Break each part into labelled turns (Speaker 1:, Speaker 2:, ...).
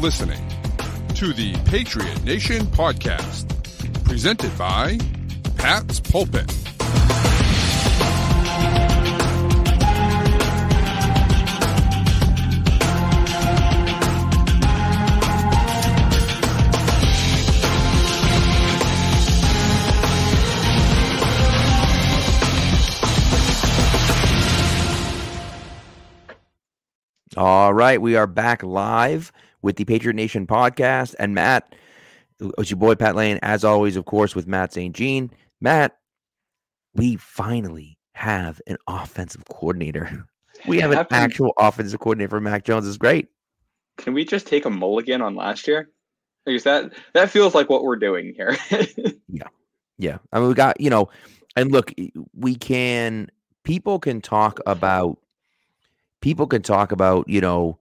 Speaker 1: listening to the Patriot Nation Podcast, presented by Pat's Pulpit.
Speaker 2: All right, we are back live with the Patriot Nation podcast. And Matt, it's your boy Pat Lane, as always, of course, with Matt St. Jean. Matt, we finally have an offensive coordinator. We have an actual offensive coordinator for Mac Jones. It's great.
Speaker 3: Can we just take a mulligan on last year? Because that that feels like what we're doing here.
Speaker 2: Yeah. Yeah. I mean, we got, you know, and look, we can, people can talk about, people can talk about, you know,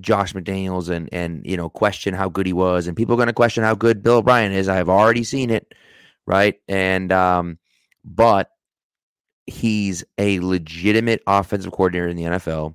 Speaker 2: Josh McDaniels and, and, you know, question how good he was. And people are going to question how good Bill O'Brien is. I have already seen it. Right. And, um, but he's a legitimate offensive coordinator in the NFL.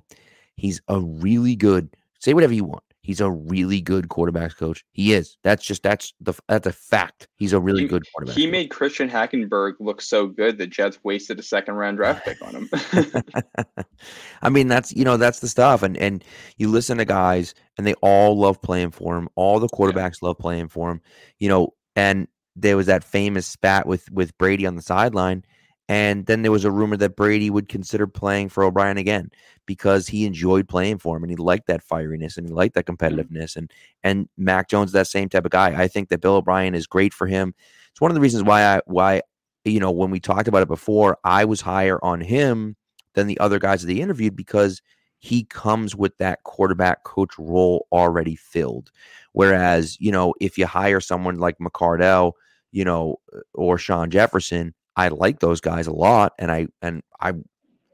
Speaker 2: He's a really good, say whatever you want. He's a really good quarterbacks coach. He is. That's just that's the that's a fact. He's a really
Speaker 3: He-
Speaker 2: good quarterback.
Speaker 3: he
Speaker 2: coach.
Speaker 3: made Christian Hackenberg look so good the Jets wasted a second round draft pick on him.
Speaker 2: I mean, that's you know that's the stuff, and and you listen to guys, and they all love playing for him. All the quarterbacks love playing for him. You know, and there was that famous spat with with Brady on the sideline, and then there was a rumor that Brady would consider playing for O'Brien again because he enjoyed playing for him and he liked that fieriness and he liked that mm-hmm. competitiveness and and Mac Jones is that same type of guy. I think that Bill O'Brien is great for him. It's one of the reasons why I why you know when we talked about it before, I was higher on him than the other guys that they interviewed because he comes with that quarterback coach role already filled. Whereas, you know, if you hire someone like McCardell, you know, or Sean Jefferson, I like those guys a lot, and I and I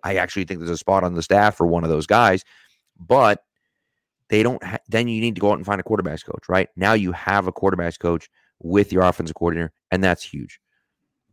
Speaker 2: I actually think there's a spot on the staff for one of those guys, but they don't. Ha- then you need to go out and find a quarterbacks coach, right? Now you have a quarterbacks coach with your offensive coordinator, and that's huge.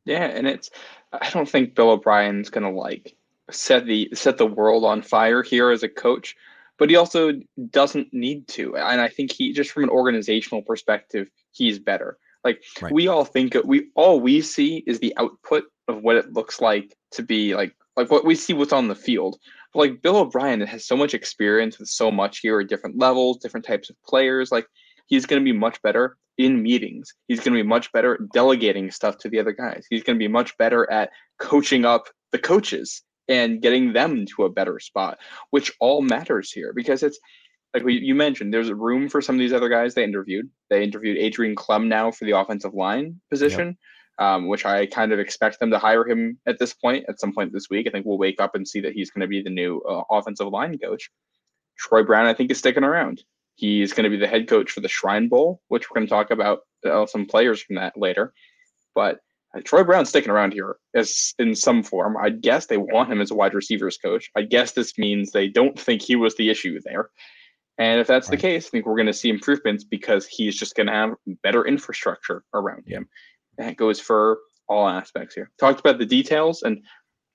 Speaker 3: yeah, and it's I don't think Bill O'Brien's gonna like set the set the world on fire here as a coach, but he also doesn't need to. And I think he just from an organizational perspective, he's better. Like
Speaker 2: Right.
Speaker 3: we all think we all we see is the output of what it looks like to be like like what we see what's on the field. But like Bill O'Brien that has so much experience with so much here at different levels, different types of players. Like he's going to be much better in meetings. He's going to be much better at delegating stuff to the other guys. He's going to be much better at coaching up the coaches and getting them to a better spot, which all matters here because it's like we, you mentioned, there's room for some of these other guys they interviewed. They interviewed Adrian Klemm now for the offensive line position, um, which I kind of expect them to hire him at this point, at some point this week. I think we'll wake up and see that he's going to be the new uh, offensive line coach. Troy Brown, I think, is sticking around. He's going to be the head coach for the Shrine Bowl, which we're going to talk about uh, some players from that later. But uh, Troy Brown's sticking around here as in some form. I guess they want him as a wide receivers coach. I guess this means they don't think he was the issue there. And if that's the case, I think we're going to see improvements because he's just going to have better infrastructure around him. That goes for all aspects here. Talked about the details, and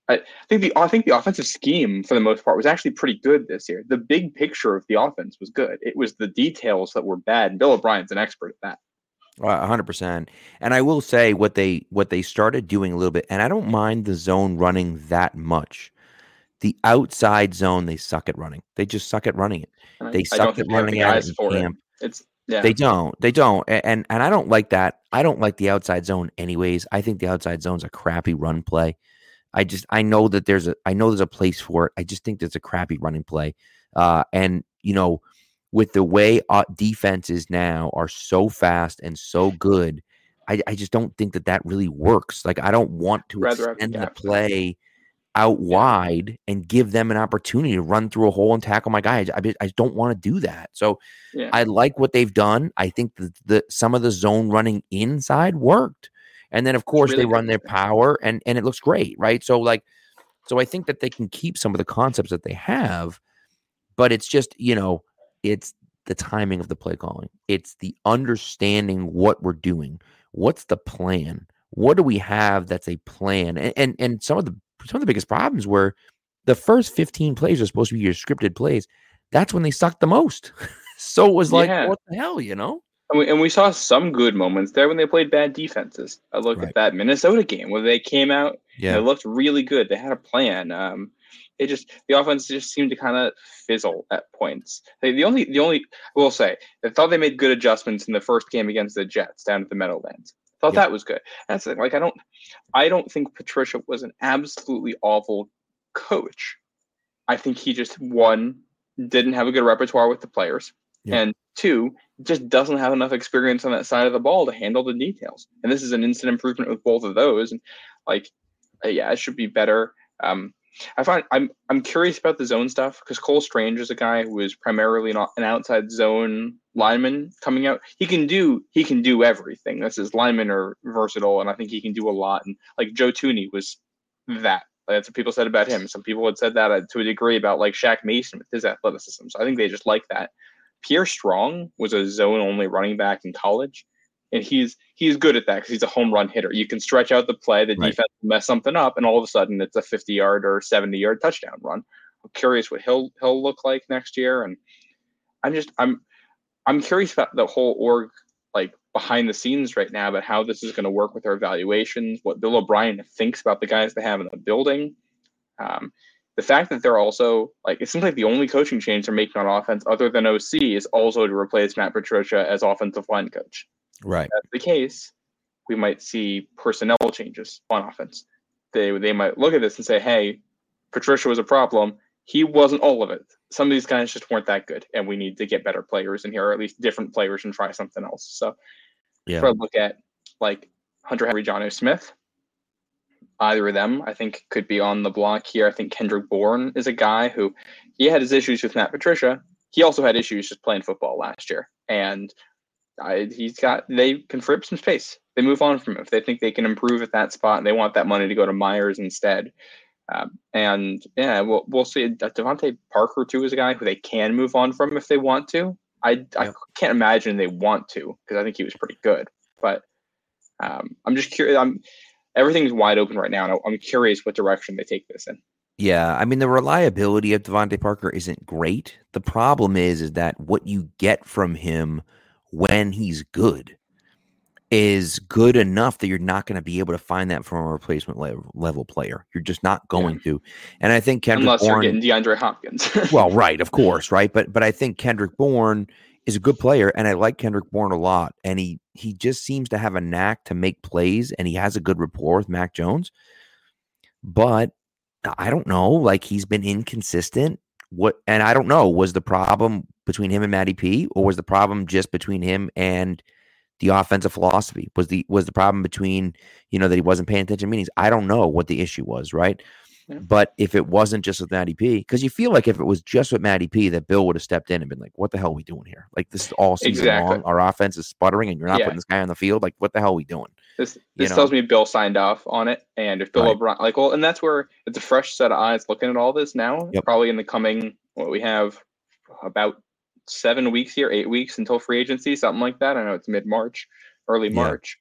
Speaker 3: I think the I think the offensive scheme for the most part was actually pretty good this year. The big picture of the offense was good. It was the details that were bad. And Bill O'Brien's an expert at that.
Speaker 2: Hundred percent. And I will say what they what they started doing a little bit, and I don't mind the zone running that much. The outside zone, they suck at running. They just suck at running it. They
Speaker 3: I
Speaker 2: suck at
Speaker 3: think they have
Speaker 2: running it in
Speaker 3: for it.
Speaker 2: camp.
Speaker 3: It's yeah.
Speaker 2: They don't. They don't. And and I don't like that. I don't like the outside zone anyways. I think the outside zone's a crappy run play. I just I know that there's a I know there's a place for it. I just think there's a crappy running play. Uh and you know, with the way uh, defenses now are so fast and so good, I, I just don't think that that really works. Like I don't want to
Speaker 3: Rather
Speaker 2: extend the play out wide and give them an opportunity to run through a hole and tackle my guy. I, I, I don't want to do that. So
Speaker 3: yeah.
Speaker 2: I like what they've done. I think that the some of the zone running inside worked, and then of course
Speaker 3: really
Speaker 2: they run their power, and and it looks great, right? So like, so I think that they can keep some of the concepts that they have, but it's just you know, it's the timing of the play calling. It's the understanding what we're doing. What's the plan? What do we have that's a plan? And and, and some of the some of the biggest problems were the first 15 plays are supposed to be your scripted plays. That's when they sucked the most. so it was like,
Speaker 3: Yeah.
Speaker 2: what the hell, you know?
Speaker 3: And we, and we saw some good moments there when they played bad defenses. I looked
Speaker 2: Right.
Speaker 3: at that Minnesota game where they came out
Speaker 2: Yeah.
Speaker 3: They looked really good. They had a plan. Um, it just the offense just seemed to kind of fizzle at points. They, the only the only I will say I thought they made good adjustments in the first game against the Jets down at the Meadowlands. Thought
Speaker 2: Yeah.
Speaker 3: that was good. That's the thing. Like I don't I don't think Patricia was an absolutely awful coach. I think he just one didn't have a good repertoire with the players,
Speaker 2: Yeah.
Speaker 3: and two just doesn't have enough experience on that side of the ball to handle the details. And this is an instant improvement with both of those. And like uh, yeah, it should be better. Um, I find I'm I'm curious about the zone stuff because Cole Strange is a guy who is primarily not an outside zone lineman coming out. He can do he can do everything. This is linemen are versatile, and I think he can do a lot. And like Joe Thuney was that. That's what people said about him. Some people had said that uh, to a degree about like Shaq Mason with his athleticism. So I think they just like that. Pierre Strong was a zone only running back in college and he's he's good at that because he's a home run hitter. You can stretch out the play, the
Speaker 2: Right.
Speaker 3: defense will mess something up, and all of a sudden it's a 50 yard or 70 yard touchdown run. I'm curious what he'll he'll look like next year, and I'm just I'm I'm curious about the whole org like behind the scenes right now about how this is going to work with our evaluations, what Bill O'Brien thinks about the guys they have in the building. Um, the fact that they're also like it seems like the only coaching change they're making on offense other than OC is also to replace Matt Patricia as offensive line coach
Speaker 2: Right.
Speaker 3: that's the case, we might see personnel changes on offense. They they might look at this and say, "Hey, Patricia was a problem. He wasn't all of it. Some of these guys just weren't that good, and we need to get better players in here, or at least different players, and try something else." So,
Speaker 2: Yeah.
Speaker 3: if I look at like Hunter Henry, Jonnu Smith, either of them, I think could be on the block here. I think Kendrick Bourne is a guy who he had his issues with Matt Patricia. He also had issues just playing football last year, and I, he's got they can free up some space. They move on from him if they think they can improve at that spot, and they want that money to go to Meyers instead. Um, and yeah, we'll we'll see. DeVante Parker too is a guy who they can move on from if they want to. I I can't imagine they want to because I think he was pretty good. But um, I'm just curious. I'm everything's wide open right now, and I'm curious what direction they take this in.
Speaker 2: Yeah, I mean the reliability of DeVante Parker isn't great. The problem is is that what you get from him when he's good is good enough that you're not going to be able to find that from a replacement level, level player. You're just not going to. And I think Kendrick
Speaker 3: Unless
Speaker 2: Bourne,
Speaker 3: you're getting DeAndre Hopkins.
Speaker 2: well, right, of course, right, but but I think Kendrick Bourne is a good player, and I like Kendrick Bourne a lot, and he he just seems to have a knack to make plays, and he has a good rapport with Mac Jones. But I don't know, like he's been inconsistent. What and I don't know, was the problem between him and Matty P, or was the problem just between him and the offensive philosophy? Was the was the problem between you know that he wasn't paying attention to meetings? I don't know what the issue was, right?
Speaker 3: Yeah.
Speaker 2: But if it wasn't just with Matty P, because you feel like if it was just with Matty P, that Bill would have stepped in and been like, "What the hell are we doing here? Like this is all season
Speaker 3: Exactly.
Speaker 2: long. Our offense is sputtering, and you're not
Speaker 3: Yeah.
Speaker 2: putting this guy on the field. Like, what the hell are we doing?"
Speaker 3: This
Speaker 2: you
Speaker 3: this
Speaker 2: know?
Speaker 3: tells me Bill signed off on it, and if Bill
Speaker 2: Right.
Speaker 3: O'Brien, like, well, and that's where it's a fresh set of eyes looking at all this now.
Speaker 2: Yep.
Speaker 3: Probably in the coming, what we have about seven weeks here, eight weeks until free agency, something like that. I know it's mid March, early
Speaker 2: Yeah.
Speaker 3: March.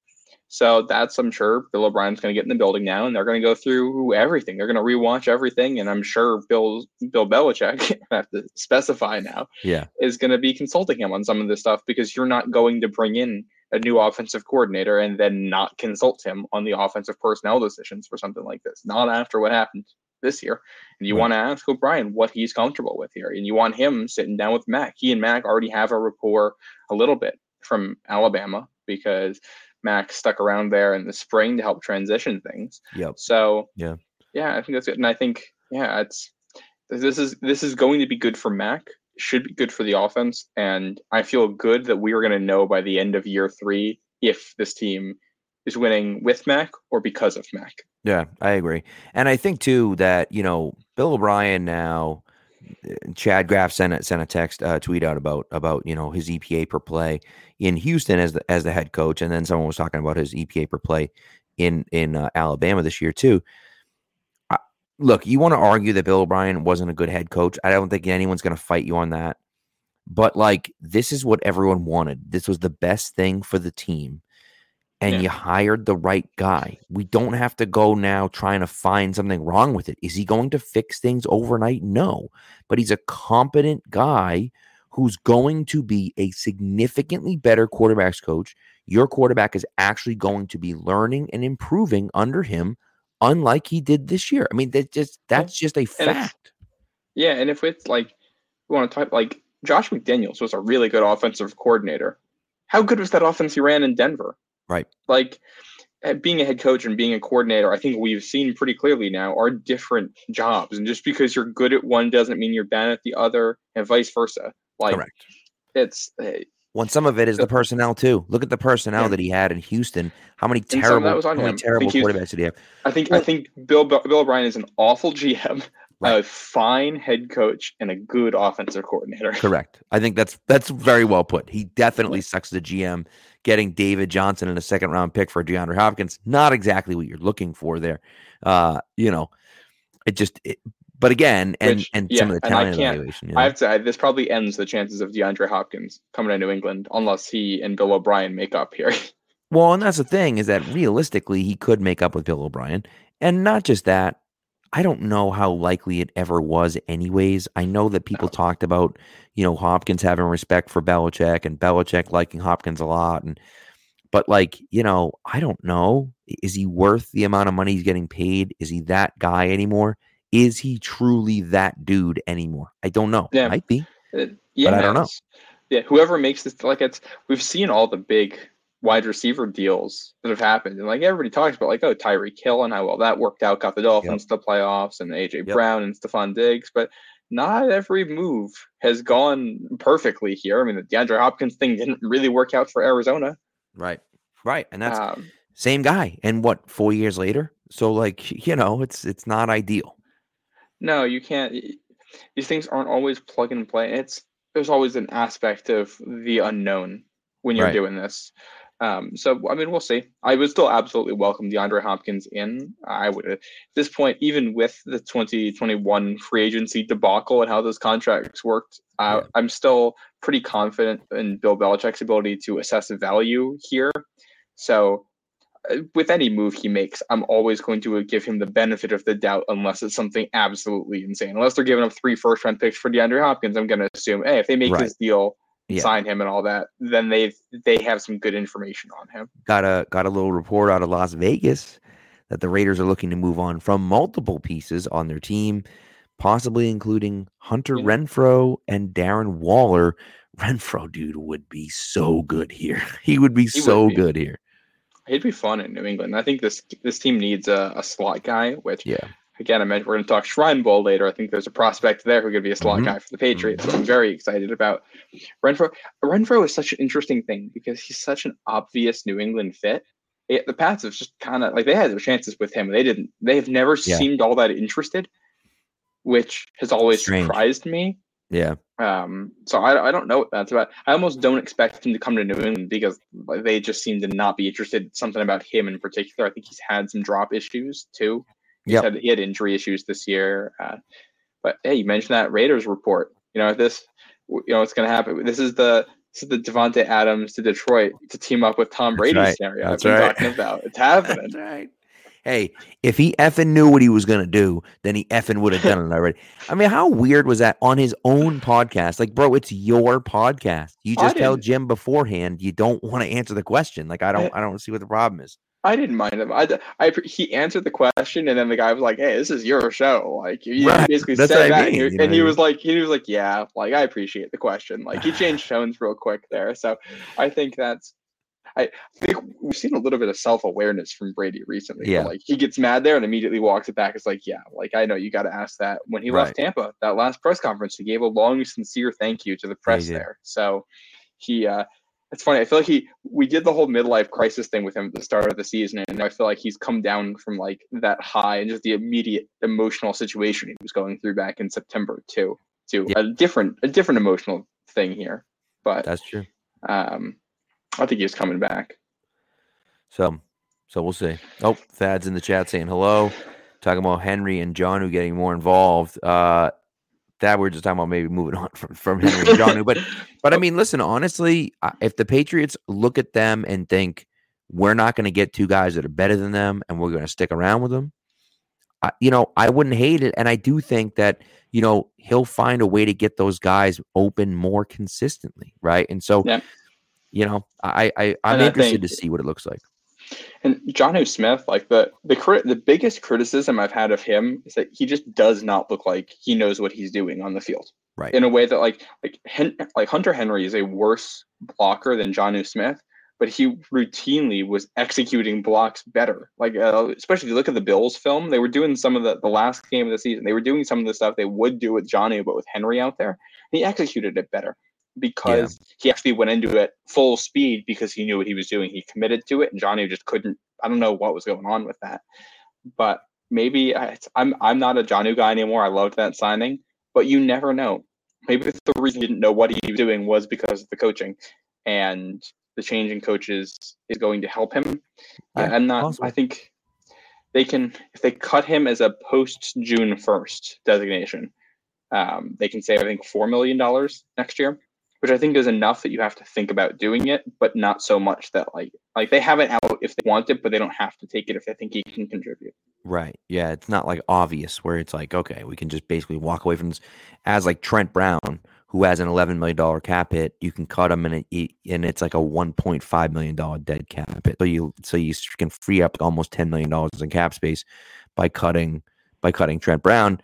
Speaker 3: So that's I'm sure Bill O'Brien's going to get in the building now, and they're going to go through everything. They're going to rewatch everything, and I'm sure Bill Bill Belichick I have to specify now
Speaker 2: Yeah,
Speaker 3: is going to be consulting him on some of this stuff because you're not going to bring in a new offensive coordinator and then not consult him on the offensive personnel decisions for something like this. Not after what happened this year. And you
Speaker 2: Right.
Speaker 3: want to ask O'Brien what he's comfortable with here. And you want him sitting down with Mac. He and Mac already have a rapport a little bit from Alabama because Mac stuck around there in the spring to help transition things.
Speaker 2: yep,
Speaker 3: So
Speaker 2: Yeah.
Speaker 3: yeah, I think that's good. And I think yeah, it's this is this is going to be good for Mac. Should be good for the offense, and I feel good that we are going to know by the end of year three if this team is winning with Mac or because of Mac.
Speaker 2: yeah, I agree. And I think too that you know Bill O'Brien now. Chad Graff sent a, sent a text uh, tweet out about about you know his EPA per play in Houston as the as the head coach, and then someone was talking about his EPA per play in in uh, Alabama this year too. Look, you want to argue that Bill O'Brien wasn't a good head coach? I don't think anyone's going to fight you on that. But like, this is what everyone wanted. This was the best thing for the team, and
Speaker 3: Yeah.
Speaker 2: you hired the right guy. We don't have to go now trying to find something wrong with it. Is he going to fix things overnight? No, but he's a competent guy who's going to be a significantly better quarterbacks coach. Your quarterback is actually going to be learning and improving under him, unlike he did this year. I mean, that's just that's just a fact.
Speaker 3: Yeah, and if it's like we want to talk like Josh McDaniels was a really good offensive coordinator. How good was that offense he ran in Denver?
Speaker 2: Right.
Speaker 3: Like uh, being a head coach and being a coordinator, I think we've seen pretty clearly now are different jobs. And just because you're good at one doesn't mean you're bad at the other, and vice versa. Like
Speaker 2: Correct.
Speaker 3: it's
Speaker 2: Well, some of it is the personnel too. Look at the personnel
Speaker 3: Yeah.
Speaker 2: that he had in Houston. How many terrible, how many. Terrible
Speaker 3: was-
Speaker 2: quarterbacks did he have?
Speaker 3: I think I think Bill Bill O'Brien is an awful GM, a fine head coach, and a good offensive coordinator.
Speaker 2: Correct. I think that's that's very well put. He definitely sucks as a GM. Getting David Johnson in a second round pick for DeAndre Hopkins, not exactly what you're looking for there. Uh, you know, it just. It, but again, and
Speaker 3: Which-
Speaker 2: and
Speaker 3: yeah,
Speaker 2: some of the talent evaluation. You know?
Speaker 3: I have to. I, this probably ends the chances of DeAndre Hopkins coming to New England, unless he and Bill O'Brien make up here.
Speaker 2: Well, and that's the thing is that realistically, he could make up with Bill O'Brien. And not just that, I don't know how likely it ever was, anyways. I know that people
Speaker 3: No.
Speaker 2: talked about, you know, Hopkins having respect for Belichick and Belichick liking Hopkins a lot. And, but like, you know, I don't know. Is he worth the amount of money he's getting paid? Is he that guy anymore? Is he truly that dude anymore? I don't know.
Speaker 3: Yeah.
Speaker 2: Might be.
Speaker 3: Uh, yeah,
Speaker 2: But I don't know.
Speaker 3: Yeah, whoever makes this like it's we've seen all the big wide receiver deals that have happened, and like everybody talks about like oh Tyreek Hill and how well that worked out, got the Dolphins to the playoffs, and AJ
Speaker 2: Yep.
Speaker 3: Brown and Stefon Diggs, but not every move has gone perfectly here. I mean, the DeAndre Hopkins thing didn't really work out for Arizona.
Speaker 2: Right. Right. And that's
Speaker 3: Um,
Speaker 2: same guy. And what, four years later? So like, you know, it's it's not ideal.
Speaker 3: No, you can't. These things aren't always plug and play. It's there's always an aspect of the unknown when you're
Speaker 2: Right.
Speaker 3: doing this. Um, so I mean, we'll see. I would still absolutely welcome DeAndre Hopkins in. I would at this point, even with the 2021 free agency debacle and how those contracts worked, uh,
Speaker 2: Yeah.
Speaker 3: I'm still pretty confident in Bill Belichick's ability to assess value here. So with any move he makes, I'm always going to give him the benefit of the doubt unless it's something absolutely insane. Unless they're giving up three first round picks for DeAndre Hopkins, I'm going to assume, hey, if they make
Speaker 2: Right.
Speaker 3: this deal,
Speaker 2: Yeah.
Speaker 3: sign him and all that, then they they have some good information on him.
Speaker 2: got a got a little report out of Las Vegas that the Raiders are looking to move on from multiple pieces on their team, possibly including Hunter
Speaker 3: Yeah.
Speaker 2: Renfrow and Darren Waller. Renfrow, dude, would be so good here. He would be
Speaker 3: He would
Speaker 2: so
Speaker 3: be.
Speaker 2: good here.
Speaker 3: He'd be fun in New England. I think this this team needs a, a slot guy, which
Speaker 2: Yeah.
Speaker 3: again, I mentioned we're going to talk Shrine Bowl later. I think there's a prospect there who could be a slot
Speaker 2: Mhm.
Speaker 3: guy for the Patriots. So I'm very excited about Renfrow. Renfrow is such an interesting thing because he's such an obvious New England fit. It, the Pats have just kind of like they had their chances with him. They didn't. They have never
Speaker 2: Yeah.
Speaker 3: seemed all that interested, which has always
Speaker 2: Strange.
Speaker 3: surprised me.
Speaker 2: Yeah.
Speaker 3: Um, so I, I don't know what that's about. I almost don't expect him to come to New England because they just seem to not be interested. Something about him in particular. I think he's had some drop issues too. Yeah.
Speaker 2: Yep.
Speaker 3: had, he had injury issues this year. Uh, but hey, you mentioned that Raiders report. You know this. You know what's going to happen. This is the this is the Davante Adams to Detroit to team up with Tom
Speaker 2: That's
Speaker 3: Brady
Speaker 2: right.
Speaker 3: scenario
Speaker 2: That's
Speaker 3: I've been
Speaker 2: right.
Speaker 3: talking about. It's happening.
Speaker 2: That's right. Hey, if he effing knew what he was gonna do, then he effing would have done it already. I mean, how weird was that on his own podcast? Like, bro, it's your podcast. You just tell Jim beforehand you don't want to answer the question. Like, I don't, I don't see what the problem is.
Speaker 3: I didn't mind him. I, I he answered the question, and then the guy was like, "Hey, this is your show." Like you
Speaker 2: Right.
Speaker 3: basically
Speaker 2: That's
Speaker 3: said
Speaker 2: I
Speaker 3: that, and, he,
Speaker 2: you know
Speaker 3: and he was like, he was like, "Yeah, like I appreciate the question." Like he changed tones real quick there, so I think that's. I think we've seen a little bit of self awareness from Brady recently.
Speaker 2: Yeah.
Speaker 3: like he gets mad there and immediately walks it back. It's like, yeah, like I know you got to ask that. When he left Tampa, that last press conference, he gave a long, sincere thank you to the press there. So he uh it's funny. I feel like he we did the whole midlife crisis thing with him at the start of the season, and I feel like he's come down from like that high and just the immediate emotional situation he was going through back in September too to
Speaker 2: Yeah.
Speaker 3: a different a different emotional thing here. But
Speaker 2: That's true.
Speaker 3: um, I think he's coming back.
Speaker 2: So, so we'll see. Oh, Thad's in the chat saying hello, talking about Henry and Jonnu getting more involved. Uh, that we're just talking about maybe moving on from, from Henry and Jonnu, but But I mean, listen, honestly, if the Patriots look at them and think we're not going to get two guys that are better than them and we're going to stick around with them, I, you know, I wouldn't hate it, and I do think that you know he'll find a way to get those guys open more consistently, right? And so,
Speaker 3: Yeah.
Speaker 2: You know, I, I I'm interested
Speaker 3: think-
Speaker 2: to see what it looks like.
Speaker 3: And Jonnu Smith, like the the crit, the biggest criticism I've had of him is that he just does not look like he knows what he's doing on the field.
Speaker 2: Right.
Speaker 3: In a way that like like Hen- like Hunter Henry is a worse blocker than Jonnu Smith, but he routinely was executing blocks better. Like uh, especially if you look at the Bills film, they were doing some of the the last game of the season. They were doing some of the stuff they would do with Johnny, but with Henry out there, he executed it better because he actually went into it full speed because he knew what he was doing. He committed to it, and Johnny just couldn't. I don't know what was going on with that, but maybe I, I'm I'm not a Johnny guy anymore. I loved that signing, but you never know. Maybe the reason he didn't know what he was doing was because of the coaching, and the change in coaches is going to help him. I-
Speaker 2: Yeah,
Speaker 3: I'm not.
Speaker 2: possible.
Speaker 3: I think they can if they cut him as a post June first designation. Um, they can save I think four million dollars next year which I think is enough that you have to think about doing it, but not so much that like like they have it out if they want it, but they don't have to take it if they think he can contribute.
Speaker 2: Right. Yeah. It's not like obvious where it's like, okay, we can just basically walk away from this. As like Trent Brown, who has an $11 million cap hit, you can cut him and it, and it's like a $1.5 million dead cap hit. So you, so you can free up almost $10 million in cap space by cutting, by cutting Trent Brown.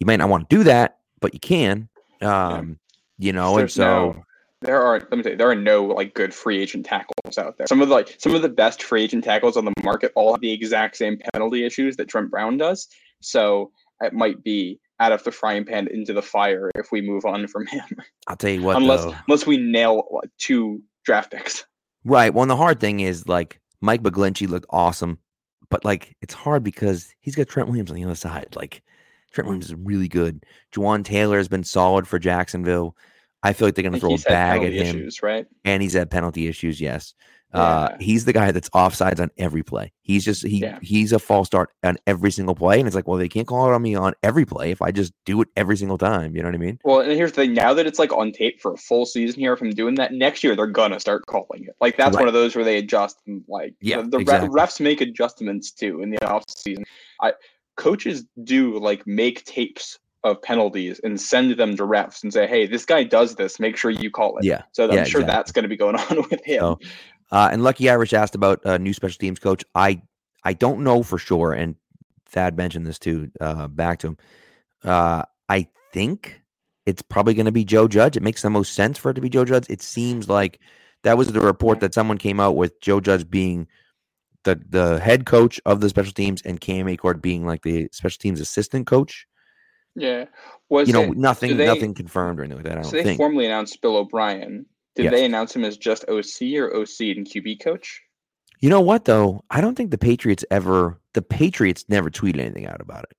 Speaker 2: You might not want to do that, but you can. Um, you know, and so
Speaker 3: no- there are let me you, there are no like good free agent tackles out there. Some of the like some of the best free agent tackles on the market all have the exact same penalty issues that Trent Brown does. So it might be out of the frying pan into the fire if we move on from him,
Speaker 2: I'll tell you what,
Speaker 3: unless
Speaker 2: though.
Speaker 3: unless we nail like, two draft picks.
Speaker 2: Right. Well, and the hard thing is like Mike McGlinchey looked awesome, but like it's hard because he's got Trent Williams on the other side. Like Trent Williams is really good. Jawaan Taylor has been solid for Jacksonville. I feel like they're going to throw a bag at him,
Speaker 3: issues, right?
Speaker 2: and he's had penalty issues. Yes, uh, he's the guy that's offsides on every play. He's just he
Speaker 3: Yeah.
Speaker 2: he's a false start on every single play, and it's like, well, they can't call it on me on every play if I just do it every single time. You know what I mean?
Speaker 3: Well, and here's the thing: now that it's like on tape for a full season here from doing that, next year they're gonna start calling it. Like that's
Speaker 2: Right.
Speaker 3: one of those where they adjust. And, like
Speaker 2: Yeah,
Speaker 3: the, the
Speaker 2: exactly.
Speaker 3: refs make adjustments too in the off season. I coaches do like make tapes of penalties and send them to refs and say, "Hey, this guy does this. Make sure you call it."
Speaker 2: Yeah.
Speaker 3: So I'm
Speaker 2: yeah,
Speaker 3: sure
Speaker 2: exactly.
Speaker 3: that's going to be going on with him.
Speaker 2: So, Uh, and Lucky Irish asked about uh, new special teams coach. I I don't know for sure, and Thad mentioned this too. Uh, back to him. Uh, I think it's probably going to be Joe Judge. It makes the most sense for it to be Joe Judge. It seems like that was the report that someone came out with Joe Judge being the the head coach of the special teams and Cam Achord being like the special teams assistant coach.
Speaker 3: Yeah. Was
Speaker 2: You know,
Speaker 3: it,
Speaker 2: nothing
Speaker 3: they-
Speaker 2: nothing confirmed or anything like that. I don't
Speaker 3: so they
Speaker 2: think.
Speaker 3: formally announced Bill O'Brien. Did
Speaker 2: Yes.
Speaker 3: they announce him as just OC or OC and QB coach?
Speaker 2: you know what though? I don't think the Patriots ever. The Patriots never tweeted anything out about it.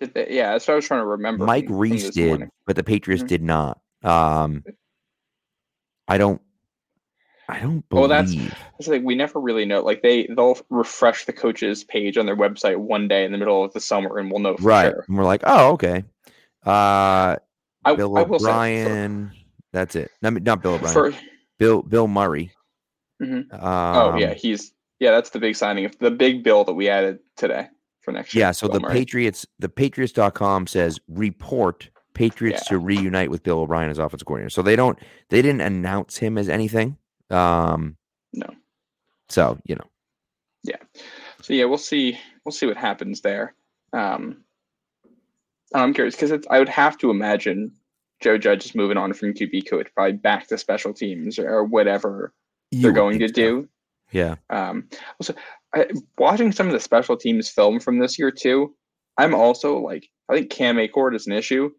Speaker 3: Did they, yeah, that's what I was trying to remember.
Speaker 2: Mike
Speaker 3: from- from
Speaker 2: Reiss
Speaker 3: this
Speaker 2: did,
Speaker 3: morning.
Speaker 2: but the Patriots
Speaker 3: Mhm.
Speaker 2: did not. Um, I don't. I don't believe.
Speaker 3: Well, that's- It's like we never really know. Like they they'll refresh the coaches page on their website one day in the middle of the summer, and we'll know for
Speaker 2: right.
Speaker 3: sure.
Speaker 2: And we're like, oh, okay. Uh,
Speaker 3: I,
Speaker 2: Bill
Speaker 3: I say
Speaker 2: O'Brien. That's it. I mean, not Bill O'Brien.
Speaker 3: for
Speaker 2: Bill Bill Murray.
Speaker 3: Mhm.
Speaker 2: Um,
Speaker 3: oh yeah, he's yeah, that's the big signing. The big bill that we added today for next year.
Speaker 2: yeah. So
Speaker 3: Bill
Speaker 2: the
Speaker 3: Murray.
Speaker 2: Patriots, the Patriots.com says report Patriots
Speaker 3: Yeah.
Speaker 2: to reunite with Bill O'Brien as offensive coordinator. So they don't, they didn't announce him as anything. Um,
Speaker 3: No.
Speaker 2: So you know, Yeah.
Speaker 3: So yeah, we'll see. We'll see what happens there. Um, I'm curious because I would have to imagine Joe Judge is moving on from QB coach, probably back to special teams or whatever
Speaker 2: you
Speaker 3: they're going to
Speaker 2: so.
Speaker 3: do.
Speaker 2: Yeah.
Speaker 3: Um, also, I, watching some of the special teams film from this year too, I'm also like, I think Cam Achord is an issue.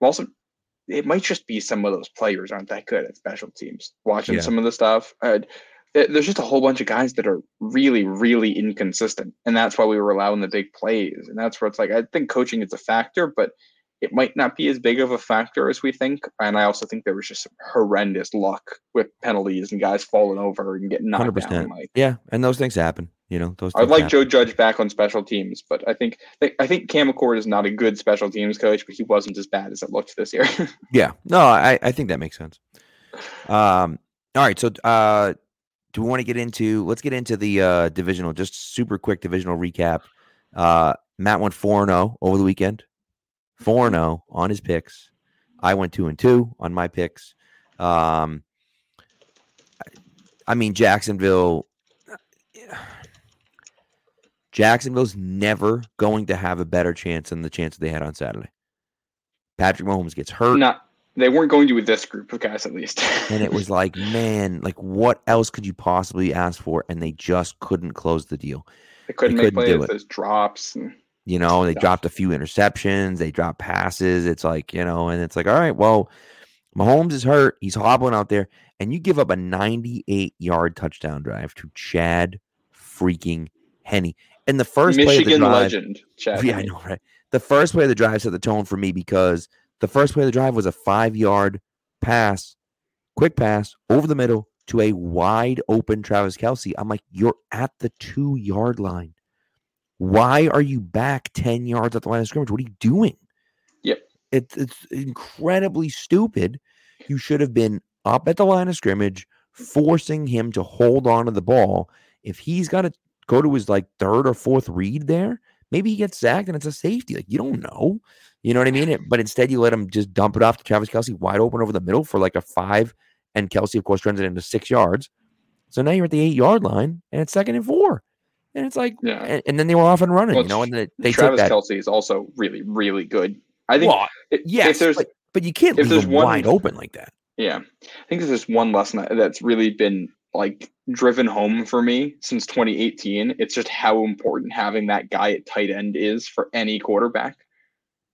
Speaker 3: I'm also, it might just be some of those players aren't that good at special teams. Watching
Speaker 2: Yeah.
Speaker 3: some of the stuff, uh, there's just a whole bunch of guys that are really, really inconsistent, and that's why we were allowing the big plays. And that's where it's like, I think coaching is a factor, but it might not be as big of a factor as we think. And I also think there was just some horrendous luck with penalties and guys falling over and getting knocked
Speaker 2: 100%.
Speaker 3: down. Like,
Speaker 2: Yeah, and those things happen. You know, those.
Speaker 3: I'd like
Speaker 2: happen.
Speaker 3: Joe Judge back on special teams, but I think I think Cam Achord is not a good special teams coach, but he wasn't as bad as it looked this year.
Speaker 2: Yeah, no, I, I think that makes sense. Um, all right, so uh, do we want to get into? Let's get into the uh, divisional. Just super quick divisional recap. Uh, Matt went 4 0 over the weekend. 4 0 on his picks. I went 2 and 2 on my picks. Um, I mean, Jacksonville. Jacksonville's never going to have a better chance than the chance they had on Saturday. Patrick Mahomes gets hurt.
Speaker 3: Not they weren't going to with this group of guys at least.
Speaker 2: and it was like, man, like what else could you possibly ask for? And they just couldn't close the deal.
Speaker 3: they couldn't
Speaker 2: they
Speaker 3: make
Speaker 2: couldn't
Speaker 3: plays. Those drops. And,
Speaker 2: You know, they dropped a few interceptions, they dropped passes. It's like, you know, and it's like, all right, well, Mahomes is hurt. He's hobbling out there, and you give up a 98 yard touchdown drive to Chad freaking Henne. And the first play of the
Speaker 3: Michigan
Speaker 2: drive,
Speaker 3: legend. Chad
Speaker 2: Yeah, I know, right? The first play of the drive set the tone for me because the first play of the drive was a five yard pass, quick pass over the middle to a wide open Travis Kelce. I'm like, you're at the two yard line. Why are you back 10 yards at the line of scrimmage? What are you doing?
Speaker 3: Yep.
Speaker 2: It, it's incredibly stupid. You should have been up at the line of scrimmage, forcing him to hold on to the ball. If he's got to go to his like third or fourth read there, maybe he gets sacked and it's a safety. Like you don't know. You know what I mean? It- but instead, you let him just dump it off to Travis Kelce wide open over the middle for like a five, and Kelce, of course, turns it into six yards. So now you're at the eight yard line, and it's second and four, and it's like,
Speaker 3: Yeah.
Speaker 2: and, and then they were off and running,
Speaker 3: Well,
Speaker 2: you know, and they, they took
Speaker 3: Travis
Speaker 2: that.
Speaker 3: Kelce is also really, really good. I think
Speaker 2: Well, yes,
Speaker 3: if there's
Speaker 2: but, but you can't
Speaker 3: if
Speaker 2: leave
Speaker 3: there's one-
Speaker 2: wide open like that.
Speaker 3: Yeah, I think there's one lesson that- that's really been like driven home for me since 2018. It's just how important having that guy at tight end is for any quarterback.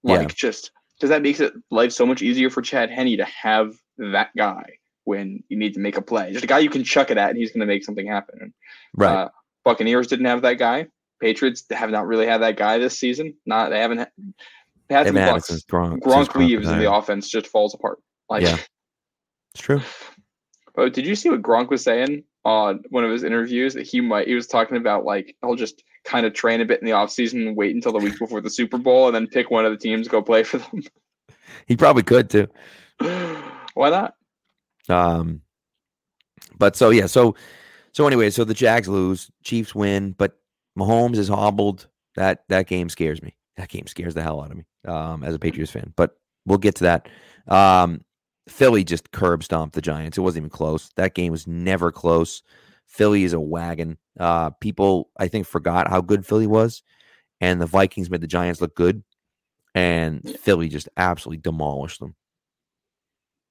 Speaker 2: Yeah.
Speaker 3: Like, just because that makes it life so much easier for Chad Henne to have that guy when you need to make a play. Just a guy you can chuck it at, and he's going to make something happen.
Speaker 2: Right.
Speaker 3: Uh, Buccaneers didn't have that guy. Patriots have not really had that guy this season. Not they haven't. Had, they had
Speaker 2: They
Speaker 3: some Bucks.
Speaker 2: Gronk,
Speaker 3: Gronk leaves and the offense just falls apart. Like,
Speaker 2: Yeah. It's true.
Speaker 3: Oh, did you see what Gronk was saying on one of his interviews? That he might he was talking about like I'll just kind of train a bit in the offseason and wait until the week before the Super Bowl and then pick one of the teams go play for them.
Speaker 2: He probably could too.
Speaker 3: Why not?
Speaker 2: Um, but so yeah, so so anyway, so the Jags lose, Chiefs win, but Mahomes is hobbled. That that game scares me. That game scares the hell out of me um, as a Patriots fan. But we'll get to that. Um, Philly just curb stomped the Giants. It wasn't even close. That game was never close. Philly is a wagon. Uh, people, I think, forgot how good Philly was, and the Vikings made the Giants look good, and
Speaker 3: Yeah.
Speaker 2: Philly just absolutely demolished them.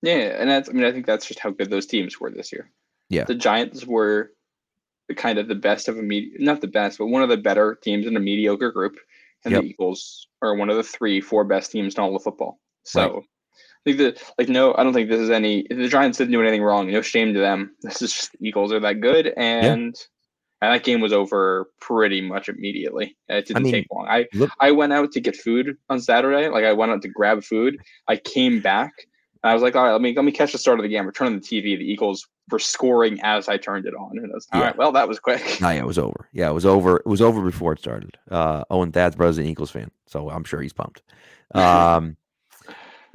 Speaker 3: Yeah, and that's I mean I think that's just how good those teams were this year.
Speaker 2: Yeah.
Speaker 3: the Giants were the kind of the best of a med- not the best, but one of the better teams in a mediocre group, and
Speaker 2: Yep.
Speaker 3: the Eagles are one of the three, four best teams in all of football. So.
Speaker 2: Right.
Speaker 3: I think that like no, I don't think this is any. The Giants didn't do anything wrong. No shame to them. This is just the Eagles are that good, and, and that game was over pretty much immediately. It didn't
Speaker 2: mean,
Speaker 3: take long. I
Speaker 2: look-
Speaker 3: I went out to get food on Saturday. Like I went out to grab food. I came back. And I was like, all right, let me let me catch the start of the game. We're turning the TV. The Eagles were scoring as I turned it on, and I was all
Speaker 2: Yeah.
Speaker 3: right. Well, that was quick.
Speaker 2: No, yeah, it was over. Yeah, it was over. It was over before it started. Uh, Owen Thad's brother's an Eagles fan, so I'm sure he's pumped. Um,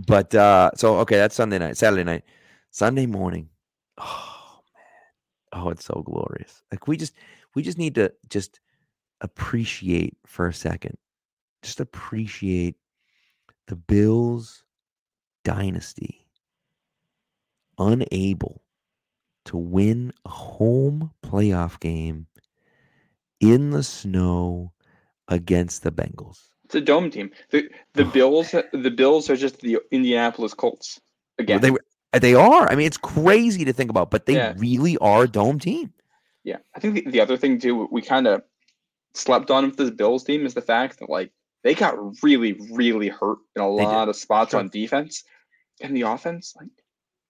Speaker 2: but uh, so okay, that's Sunday night. Saturday night, Sunday morning. Oh man, oh, it's so glorious. Like we just we just need to just appreciate for a second, just appreciate the Bills dynasty unable to win a home playoff game in the snow against the Bengals.
Speaker 3: It's a dome team. The the
Speaker 2: Oh,
Speaker 3: Bills the Bills are just the Indianapolis Colts again.
Speaker 2: They they are. I mean, it's crazy to think about, but they
Speaker 3: Yeah.
Speaker 2: really are a dome team.
Speaker 3: Yeah, I think the, the other thing too we kind of slept on with this Bills team is the fact that like they got really really hurt in a
Speaker 2: They did.
Speaker 3: lot of spots
Speaker 2: Sure.
Speaker 3: on defense, and the offense like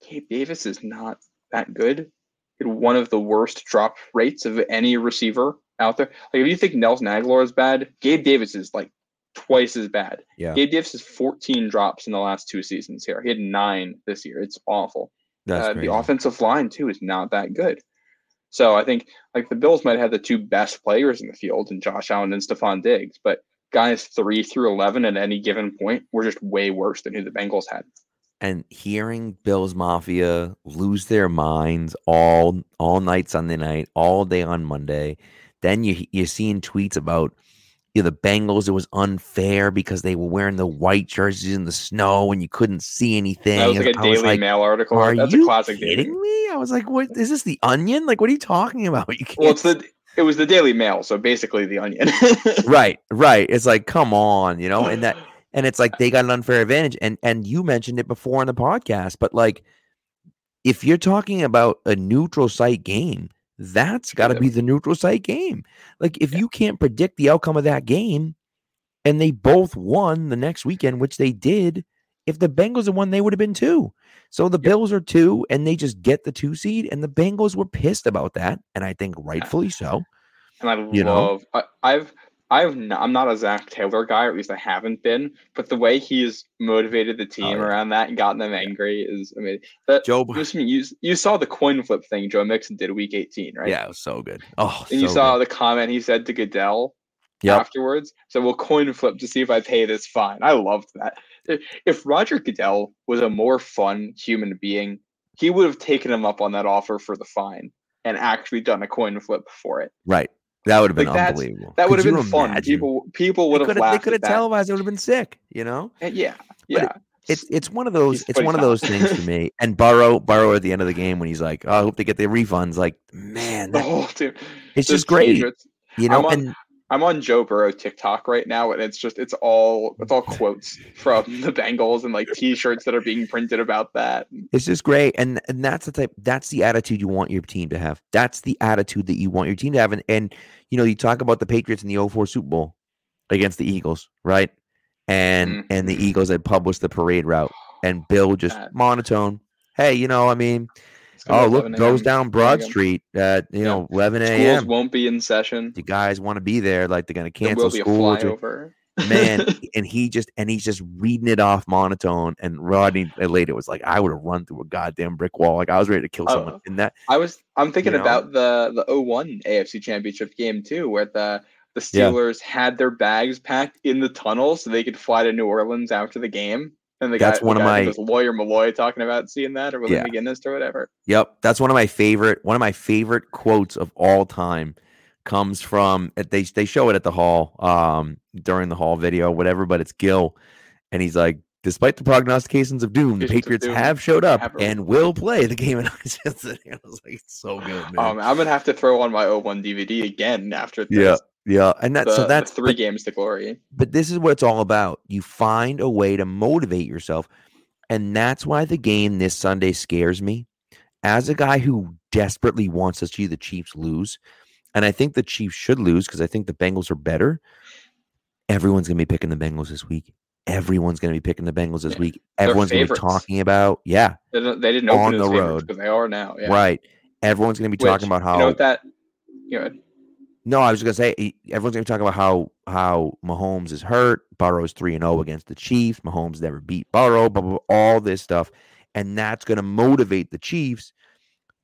Speaker 3: Gabe Davis is not that good. He had one of the worst drop rates of any receiver out there. Like if you think Nelson Agholor is bad, Gabe Davis is like twice as bad.
Speaker 2: Yeah,
Speaker 3: Gabe Davis has 14 drops in the last two seasons here. He had nine this year. It's awful
Speaker 2: that's
Speaker 3: uh, the offensive line too is not that good. So I think like the Bills might have the two best players in the field and Josh Allen and Stefon Diggs, but guys three through eleven at any given point were just way worse than who the Bengals had.
Speaker 2: And hearing Bills Mafia lose their minds all all night Sunday night, all day on Monday, then you you're seeing tweets about you know, the Bengals, it was unfair because they were wearing the white jerseys in the snow and you couldn't see anything.
Speaker 3: That was like a
Speaker 2: I
Speaker 3: Daily
Speaker 2: like,
Speaker 3: Mail article.
Speaker 2: Are
Speaker 3: That's
Speaker 2: you
Speaker 3: a classic.
Speaker 2: Kidding me? I was like, what is this the onion? Like, what are you talking about? You can't
Speaker 3: Well, it's the it was the Daily Mail, so basically the Onion.
Speaker 2: right, right. It's like, come on, you know, and that and it's like they got an unfair advantage. And and you mentioned it before in the podcast, but like if you're talking about a neutral site game, that's got to be the neutral site game. Like if
Speaker 3: Yeah.
Speaker 2: you can't predict the outcome of that game, and they both won the next weekend, which they did. If the Bengals had won, they would have been two. So the Bills are two, and they just get the two seed, and the Bengals were pissed about that, and I think rightfully so.
Speaker 3: and I
Speaker 2: You know?
Speaker 3: love. I, I've I've not, I'm not a Zac Taylor guy, or at least I haven't been. But the way he's motivated the team
Speaker 2: Oh, yeah.
Speaker 3: around that and gotten them angry is, I mean, that
Speaker 2: Joe,
Speaker 3: just mean you you saw the coin flip thing Joe Mixon did week 18, right?
Speaker 2: yeah, it was so good. Oh,
Speaker 3: And you saw
Speaker 2: good.
Speaker 3: the comment he said to Goodell
Speaker 2: Yep.
Speaker 3: afterwards. So we'll coin flip to see if I pay this fine. I loved that. If Roger Goodell was a more fun human being, he would have taken him up on that offer for the fine and actually done a coin flip for it.
Speaker 2: Right. That would have been
Speaker 3: Like,
Speaker 2: unbelievable.
Speaker 3: That would have been fun.
Speaker 2: imagine?
Speaker 3: People people would have
Speaker 2: have, they
Speaker 3: laughed
Speaker 2: could have televised. It would have been sick, you know.
Speaker 3: Yeah,
Speaker 2: But
Speaker 3: yeah.
Speaker 2: It's it's one of those. It's one of those things for me. And Burrow, Burrow at the end of the game when he's like, oh, "I hope they get their refunds." Like, man, that, oh,
Speaker 3: whole team.
Speaker 2: it's just great,
Speaker 3: Patriots-
Speaker 2: you know.
Speaker 3: I'm on-
Speaker 2: and
Speaker 3: I'm on Joe Burrow TikTok right now, and it's just it's all it's all quotes from the Bengals and like T-shirts that are being printed about that.
Speaker 2: It's just great, and and that's the type. That's the attitude you want your team to have. That's the attitude that you want your team to have. And and you know, you talk about the Patriots in the 04 Super Bowl against the Eagles, right? And mm-hmm. and the. Eagles had published the parade route, and Bill just monotone. Hey, you know, I mean, oh look,
Speaker 3: 11
Speaker 2: goes down Broad. Street at you
Speaker 3: Yeah.
Speaker 2: know 11
Speaker 3: Schools
Speaker 2: a.m.
Speaker 3: won't be in session.
Speaker 2: You guys want to be there, like they're gonna cancel
Speaker 3: will be a
Speaker 2: school.
Speaker 3: flyover.
Speaker 2: man and he just and he's just reading it off monotone and rodney uh, later was like i would have run through a goddamn brick wall like i was ready to kill someone uh, in that
Speaker 3: I was I'm thinking
Speaker 2: know?
Speaker 3: about the the 01 AFC Championship game too, where the the
Speaker 2: Yeah.
Speaker 3: Steelers had their bags packed in the tunnel so they could fly to New Orleans after the game. And the
Speaker 2: That's
Speaker 3: guy,
Speaker 2: one
Speaker 3: the
Speaker 2: of
Speaker 3: guy,
Speaker 2: my-
Speaker 3: lawyer Milloy talking about seeing that or William McGinest or whatever.
Speaker 2: yep that's one of my favorite one of my favorite quotes of all time comes from they they show it at the hall um during the hall video whatever but it's gil and he's like despite the prognostications of doom the patriots
Speaker 3: doom
Speaker 2: have showed up
Speaker 3: have-
Speaker 2: and will play the game and i was just sitting I was like it's so good man
Speaker 3: Um, I'm gonna have to throw on my O1 DVD again after this.
Speaker 2: yeah yeah and that
Speaker 3: The,
Speaker 2: so that's
Speaker 3: three
Speaker 2: but-
Speaker 3: games to glory.
Speaker 2: but this is what it's all about. You find a way to motivate yourself. And that's why the game this Sunday scares me. As a guy who desperately wants us to see the Chiefs lose, and I think the Chiefs should lose because I think the Bengals are better. Everyone's going to be picking the Bengals this week. Everyone's going to be picking the Bengals this
Speaker 3: Yeah,
Speaker 2: week. Everyone's going to be talking about, yeah,
Speaker 3: They didn't, they didn't
Speaker 2: On the road.
Speaker 3: because they are now. Yeah.
Speaker 2: right. Everyone's going to be talking about how
Speaker 3: you know that you know,
Speaker 2: No, I was gonna say everyone's gonna be talking about how how Mahomes is hurt. Burrow's three and zero against the Chiefs. Mahomes never beat Burrow. Blah, blah, blah, all this stuff, and that's gonna motivate the Chiefs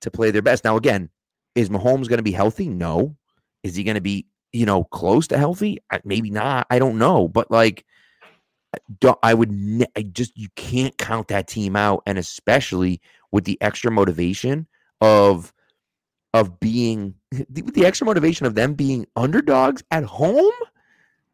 Speaker 2: to play their best. Now, again, is Mahomes gonna be healthy? No. Is he gonna be you know close to healthy? Maybe not. I don't know. But like, I would ne- I just you can't count that team out, and especially with the extra motivation of of being the- with the extra motivation of them being underdogs at home.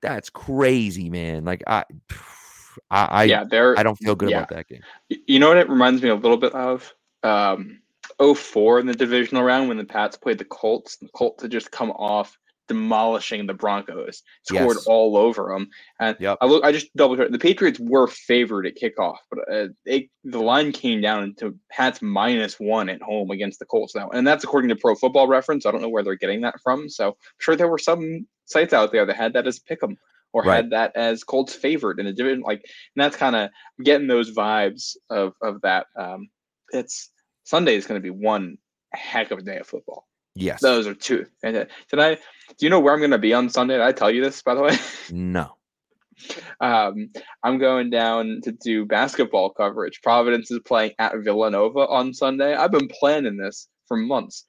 Speaker 2: That's crazy, man. Like I, I, I,
Speaker 3: yeah, they're
Speaker 2: I don't feel good
Speaker 3: yeah.
Speaker 2: about that game.
Speaker 3: You know what it reminds me a little bit of? Um, 04 in the divisional round when the Pats played the Colts. The Colts had just come off demolishing the Broncos, scored
Speaker 2: Yes.
Speaker 3: all over them. And
Speaker 2: Yep.
Speaker 3: I look, I just double checked. The Patriots were favored at kickoff, but uh, they, the line came down to Pats minus one at home against the Colts now, and that's according to Pro Football Reference. I don't know where they're getting that from. So I'm sure there were some sites out there that had that as pick 'em or
Speaker 2: Right.
Speaker 3: had that as Colts favored in a division. Like, and that's kind of getting those vibes of of that. Um, it's Sunday is going to be one heck of a day of football.
Speaker 2: Yes.
Speaker 3: Those are two. And uh, did I? Do you know where I'm going to be on Sunday? Did I tell you this, by the way?
Speaker 2: No.
Speaker 3: um, I'm going down to do basketball coverage. Providence is playing at Villanova on Sunday. I've been planning this for months.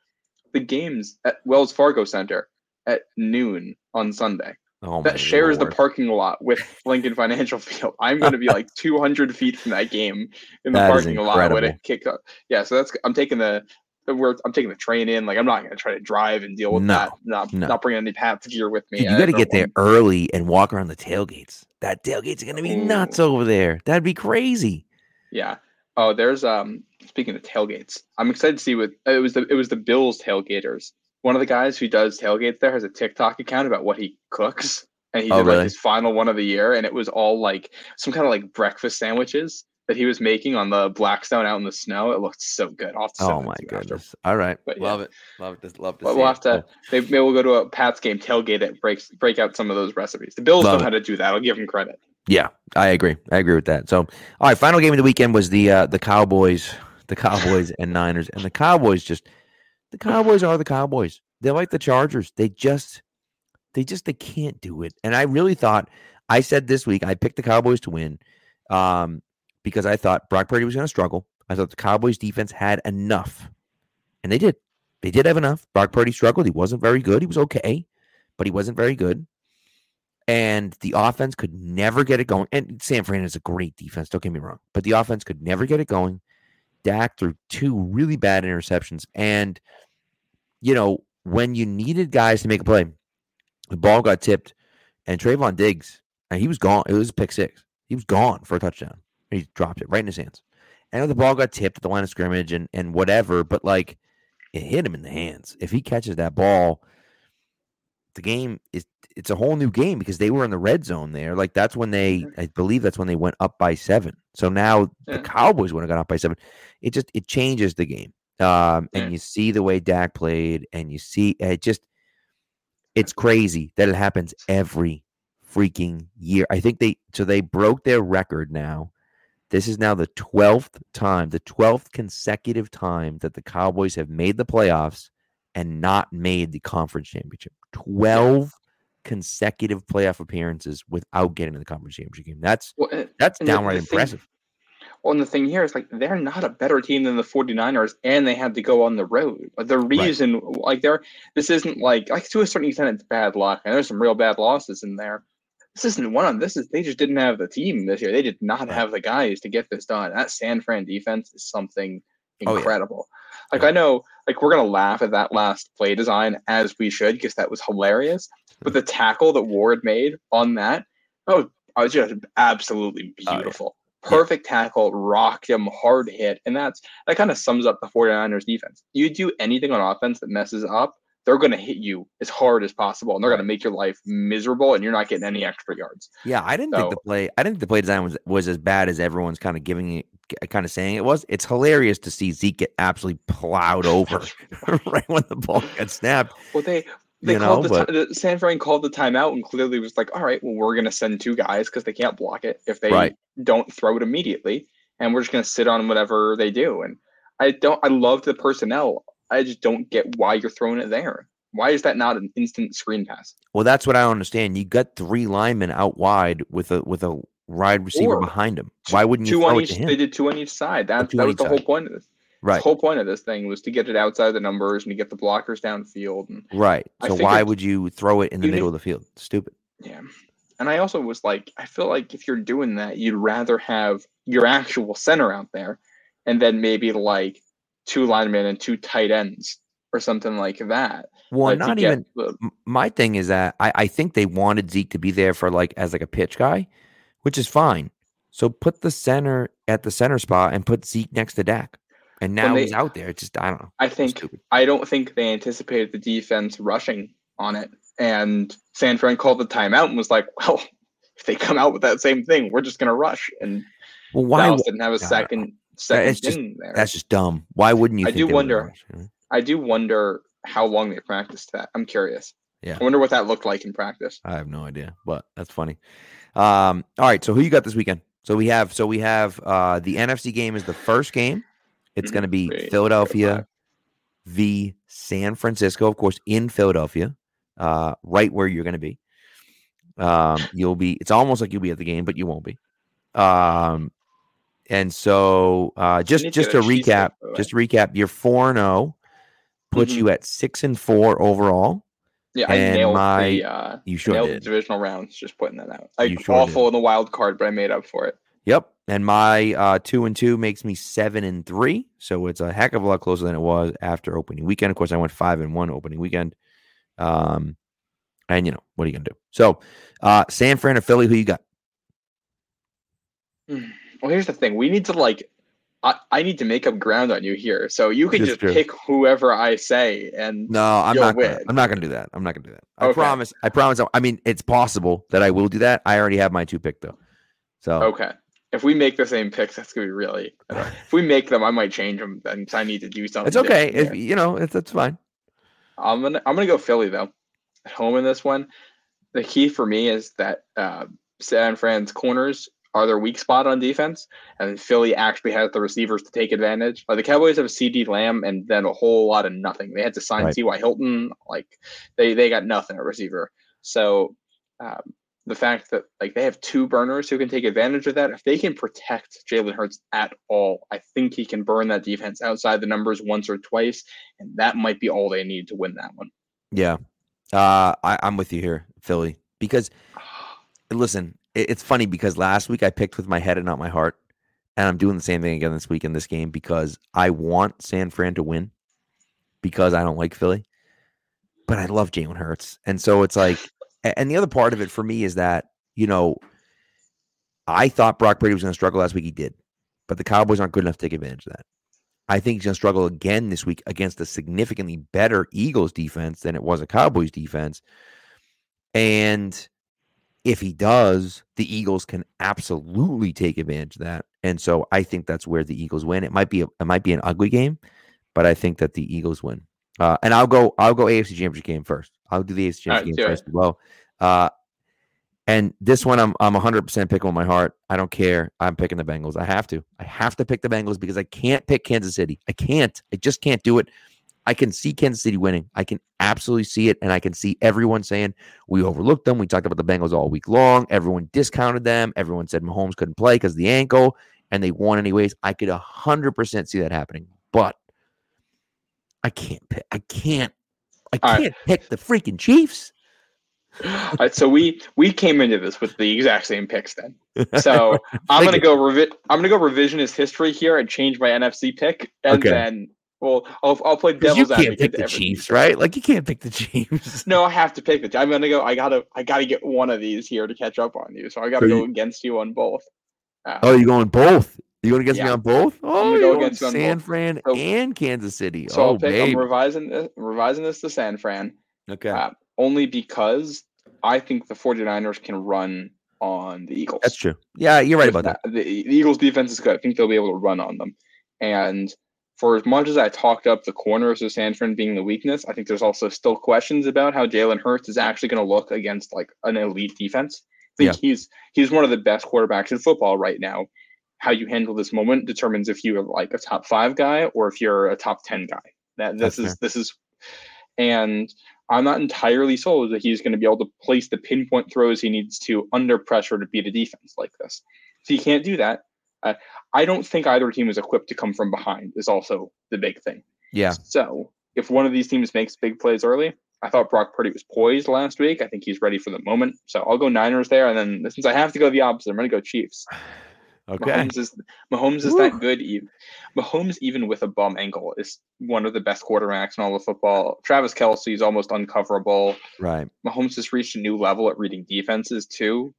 Speaker 3: The games at Wells Fargo Center at noon on Sunday.
Speaker 2: Oh
Speaker 3: That shares the parking lot with Lincoln Financial Field. I'm going to be like 200 feet from that game in the
Speaker 2: That
Speaker 3: parking lot when it kicks off. Yeah, so that's I'm taking the where I'm taking the train in. Like I'm not going to try to drive and deal with
Speaker 2: No,
Speaker 3: that. Not
Speaker 2: no.
Speaker 3: not bringing any Pats gear with me.
Speaker 2: Dude, you got to get there early and walk around the tailgates. That tailgate's gonna be nuts over there. That'd be crazy.
Speaker 3: Yeah. Oh, there's um. Speaking of tailgates, I'm excited to see what it was. The it was the Bills tailgaters. One of the guys who does tailgates there has a TikTok account about what he cooks, and he
Speaker 2: Oh,
Speaker 3: did
Speaker 2: really?
Speaker 3: like his final one of the year, and it was all like some kind of like breakfast sandwiches that he was making on the Blackstone out in the snow. It looked so good. I'll have to send
Speaker 2: Oh my
Speaker 3: to you after.
Speaker 2: goodness. All right.
Speaker 3: But yeah.
Speaker 2: love it. Love it. Love to
Speaker 3: But
Speaker 2: see
Speaker 3: we'll
Speaker 2: it.
Speaker 3: have to maybe, maybe we'll go to a Pats game tailgate that breaks break out some of those recipes. The Bills
Speaker 2: Love
Speaker 3: know
Speaker 2: it.
Speaker 3: how to do that. I'll give them credit.
Speaker 2: Yeah, I agree. I agree with that. So, all right, final game of the weekend was the uh, the Cowboys, the Cowboys and Niners, and the Cowboys just the Cowboys are the Cowboys. They're like the Chargers. They just they just they can't do it. And I really thought I said this week I picked the Cowboys to win um, because I thought Brock Purdy was going to struggle. I thought the Cowboys defense had enough, and they did. They did have enough. Brock Purdy struggled. He wasn't very good. He was okay, but he wasn't very good and the offense could never get it going. And San Fran is a great defense, don't get me wrong, but the offense could never get it going. Dak threw two really bad interceptions, and you know when you needed guys to make a play, the ball got tipped, and Trevon Diggs, and he was gone. It was pick six. He was gone for a touchdown. He dropped it right in his hands. I know the ball got tipped at the line of scrimmage and and whatever, but like it hit him in the hands. If he catches that ball, the game is it's a whole new game because they were in the red zone there. Like that's when they I believe that's when they went up by seven. So now the Cowboys would have gone up by seven. It just it changes the game. Um and
Speaker 3: Yeah.
Speaker 2: you see the way Dak played and you see it just it's crazy that it happens every freaking year. I think they so they broke their record now. This is now the 12th time, the 12th consecutive time that the Cowboys have made the playoffs and not made the conference championship. 12 consecutive playoff appearances without getting to the conference championship game. That's
Speaker 3: Well,
Speaker 2: that's
Speaker 3: the-
Speaker 2: downright
Speaker 3: the thing-
Speaker 2: impressive.
Speaker 3: Well, and the thing here is like they're not a better team than the 49ers, and they had to go on the road. The reason, like, they're this isn't like like to a certain extent it's bad luck, and there's some real bad losses in there. This isn't one of this is they just didn't have the team this year. They did not have the guys to get this done. That San Fran defense is something
Speaker 2: Oh, yeah.
Speaker 3: incredible. Like
Speaker 2: Yeah.
Speaker 3: I know, like we're gonna laugh at that last play design as we should because that was hilarious. But the tackle that Ward made on that, oh, I was just absolutely
Speaker 2: Oh,
Speaker 3: beautiful.
Speaker 2: Yeah.
Speaker 3: Perfect tackle, rocked him, hard hit, and that's that kind of sums up the 49ers defense. You do anything on offense that messes up, they're going to hit you as hard as possible, and they're going to make your life miserable, and you're not getting any extra yards.
Speaker 2: Yeah, I didn't think the play I didn't think the play design was was as bad as everyone's kind of giving it kind of saying it was. It's hilarious to see Zeke get absolutely plowed over right when the ball got snapped.
Speaker 3: Well, they they
Speaker 2: You
Speaker 3: called
Speaker 2: know,
Speaker 3: the,
Speaker 2: but-
Speaker 3: the San Fran called the timeout and clearly was like, all right, well, we're going to send two guys because they can't block it if they
Speaker 2: Right.
Speaker 3: don't throw it immediately, and we're just going to sit on whatever they do. And I don't, I loved the personnel. I just don't get why you're throwing it there. Why is that not an instant screen pass?
Speaker 2: Well, that's what I don't understand. You got three linemen out wide with a with a wide receiver
Speaker 3: Or
Speaker 2: behind him. Why wouldn't you
Speaker 3: two
Speaker 2: throw
Speaker 3: on
Speaker 2: it
Speaker 3: each.
Speaker 2: to him?
Speaker 3: They did two on each side. That, that was the whole point of this.
Speaker 2: Right.
Speaker 3: The whole point of this thing was to get it outside the numbers and to get the blockers downfield. And
Speaker 2: Right. So why would you throw it in the middle
Speaker 3: need-
Speaker 2: of the field? Stupid.
Speaker 3: Yeah. And I also was like, I feel like if you're doing that, you'd rather have your actual center out there and then maybe like two linemen and two tight ends or something like that.
Speaker 2: Well,
Speaker 3: to
Speaker 2: not even
Speaker 3: the-
Speaker 2: my thing is that I, I think they wanted Zeke to be there for like as like a pitch guy, which is fine. So put the center at the center spot and put Zeke next to Dak. And now
Speaker 3: they-
Speaker 2: he's out there. It's just I don't know.
Speaker 3: I think I don't think they anticipated the defense rushing on it. And San Fran called the timeout and was like, well, if they come out with that same thing, we're just gonna rush. And
Speaker 2: Well, why?
Speaker 3: Dallas didn't have a
Speaker 2: know.
Speaker 3: Second
Speaker 2: it's just-
Speaker 3: there.
Speaker 2: That's just dumb. Why wouldn't you?
Speaker 3: I
Speaker 2: think
Speaker 3: do
Speaker 2: gonna
Speaker 3: wonder-
Speaker 2: rush, you know?
Speaker 3: I do wonder how long they practiced that. I'm curious.
Speaker 2: Yeah.
Speaker 3: I wonder what that looked like in practice.
Speaker 2: I have no idea, but that's funny. Um, all right, so who you got this weekend? So we have so we have uh the NFC game is the first game. It's going to be Philadelphia v San Francisco, of course, in Philadelphia, uh, right where you're going to be. Um, you'll be. It's almost like you'll be at the game, but you won't be. Um, and so uh, just
Speaker 3: to
Speaker 2: just to
Speaker 3: a
Speaker 2: recap,
Speaker 3: the
Speaker 2: just to recap, you're four and zero, puts
Speaker 3: Mhm.
Speaker 2: you at six and four overall.
Speaker 3: Yeah, I
Speaker 2: And
Speaker 3: nailed
Speaker 2: my-
Speaker 3: the uh,
Speaker 2: You sure
Speaker 3: nailed the
Speaker 2: did.
Speaker 3: divisional rounds. Just putting that out.
Speaker 2: You sure
Speaker 3: awful
Speaker 2: did.
Speaker 3: in the wild card, but I made up for it.
Speaker 2: Yep. And my uh, two and two makes me seven and three. So it's a heck of a lot closer than it was after opening weekend. Of course, I went five and one opening weekend. Um, and you know, what are you gonna do? So uh San Fran or Philly, who you got?
Speaker 3: Well, here's the thing. We need to like I, I need to make up ground on you here. So you can just
Speaker 2: true.
Speaker 3: pick whoever I say and
Speaker 2: No, I'm not gonna. I'm not gonna do that. I'm not gonna do that. I
Speaker 3: Okay.
Speaker 2: promise. I promise. I mean, it's possible that I will do that. I already have my two pick though. So
Speaker 3: okay. If we make the same picks, that's gonna be really. if we make them, I might change them. Then 'cause I need to do something.
Speaker 2: it's okay. If you know, it's that's fine.
Speaker 3: I'm gonna I'm gonna go Philly though. At home in this one, the key for me is that uh, San Fran's corners are their weak spot on defense, and Philly actually has the receivers to take advantage. Like the Cowboys have CeeDee Lamb and then a whole lot of nothing. They had to sign
Speaker 2: Right.
Speaker 3: T.Y. Hilton. Like they they got nothing at receiver. So um, the fact that like they have two burners who can take advantage of that, if they can protect Jalen Hurts at all, I think he can burn that defense outside the numbers once or twice, and that might be all they need to win that one.
Speaker 2: Yeah. Uh, I, I'm with you here, Philly, because listen, it's funny because last week I picked with my head and not my heart, and I'm doing the same thing again this week in this game because I want San Fran to win because I don't like Philly, but I love Jalen Hurts, and so it's like, and the other part of it for me is that you know, I thought Brock Brady was going to struggle last week. He did, but the Cowboys aren't good enough to take advantage of that. I think he's going to struggle again this week against a significantly better Eagles defense than it was a Cowboys defense. And if he does, the Eagles can absolutely take advantage of that. And so I think that's where the Eagles win. It might be a, it might be an ugly game, but I think that the Eagles win. Uh, and I'll go I'll go AFC Championship game first. I'll do the AFC Championship
Speaker 3: do
Speaker 2: game first as well. Uh, and this one, I'm I'm 100 percent picking with my heart. I don't care. I'm picking the Bengals. I have to. I have to pick the Bengals because I can't pick Kansas City. I can't. I just can't do it. I can see Kansas City winning. I can absolutely see it, and I can see everyone saying we overlooked them. We talked about the Bengals all week long. Everyone discounted them. Everyone said Mahomes couldn't play because the ankle, and they won anyways. I could 100 percent see that happening, but I can't pick. I can't. I can't pick the freaking Chiefs.
Speaker 3: All right, so we we came into this with the exact same picks then. So I'm gonna go revi- I'm gonna go revisionist history here and change my NFC pick, and
Speaker 2: Okay.
Speaker 3: then well, I'll I'll play
Speaker 2: 'Cause you can't pick the
Speaker 3: everything.
Speaker 2: Chiefs, right? Like you can't pick the Chiefs.
Speaker 3: No, I have to pick the. I'm gonna go. I gotta I gotta get one of these here to catch up on you. So I gotta
Speaker 2: So
Speaker 3: go
Speaker 2: you-
Speaker 3: against you on both. Uh,
Speaker 2: Oh, you're going both. You going against me on both? Oh,
Speaker 3: gonna go
Speaker 2: you're going
Speaker 3: against you on
Speaker 2: San
Speaker 3: both.
Speaker 2: Fran
Speaker 3: So-
Speaker 2: and Kansas City.
Speaker 3: so
Speaker 2: oh,
Speaker 3: I'll pick.
Speaker 2: babe.
Speaker 3: I'm revising this, revising this to San Fran.
Speaker 2: okay,
Speaker 3: Uh, only because I think the 49ers can run on the Eagles.
Speaker 2: that's true. Yeah, you're right
Speaker 3: If
Speaker 2: about that.
Speaker 3: not- The, the Eagles defense is good. I think they'll be able to run on them. And for as much as I talked up the corners of San Fran being the weakness, I think there's also still questions about how Jalen Hurts is actually going to look against like an elite defense. I think he's he's one of the best quarterbacks in football right now. How you handle this moment determines if you're like a top five guy or if you're a top ten guy. That this
Speaker 2: That's
Speaker 3: is
Speaker 2: fair.
Speaker 3: this is, and I'm not entirely sold that he's going to be able to place the pinpoint throws he needs to under pressure to beat a defense like this. So you can't do that, uh, I don't think either team is equipped to come from behind. Is also the big thing.
Speaker 2: Yeah,
Speaker 3: So if one of these teams makes big plays early, I thought Brock Purdy was poised last week. I think he's ready for the moment. So I'll go Niners there, and then since I have to go the opposite, I'm going to go Chiefs.
Speaker 2: okay.
Speaker 3: Mahomes is Mahomes is
Speaker 2: Woo.
Speaker 3: that good. e- Mahomes, even with a bum ankle, is one of the best quarterbacks in all of football. Travis Kelce is almost uncoverable.
Speaker 2: Right.
Speaker 3: Mahomes has reached a new level at reading defenses too,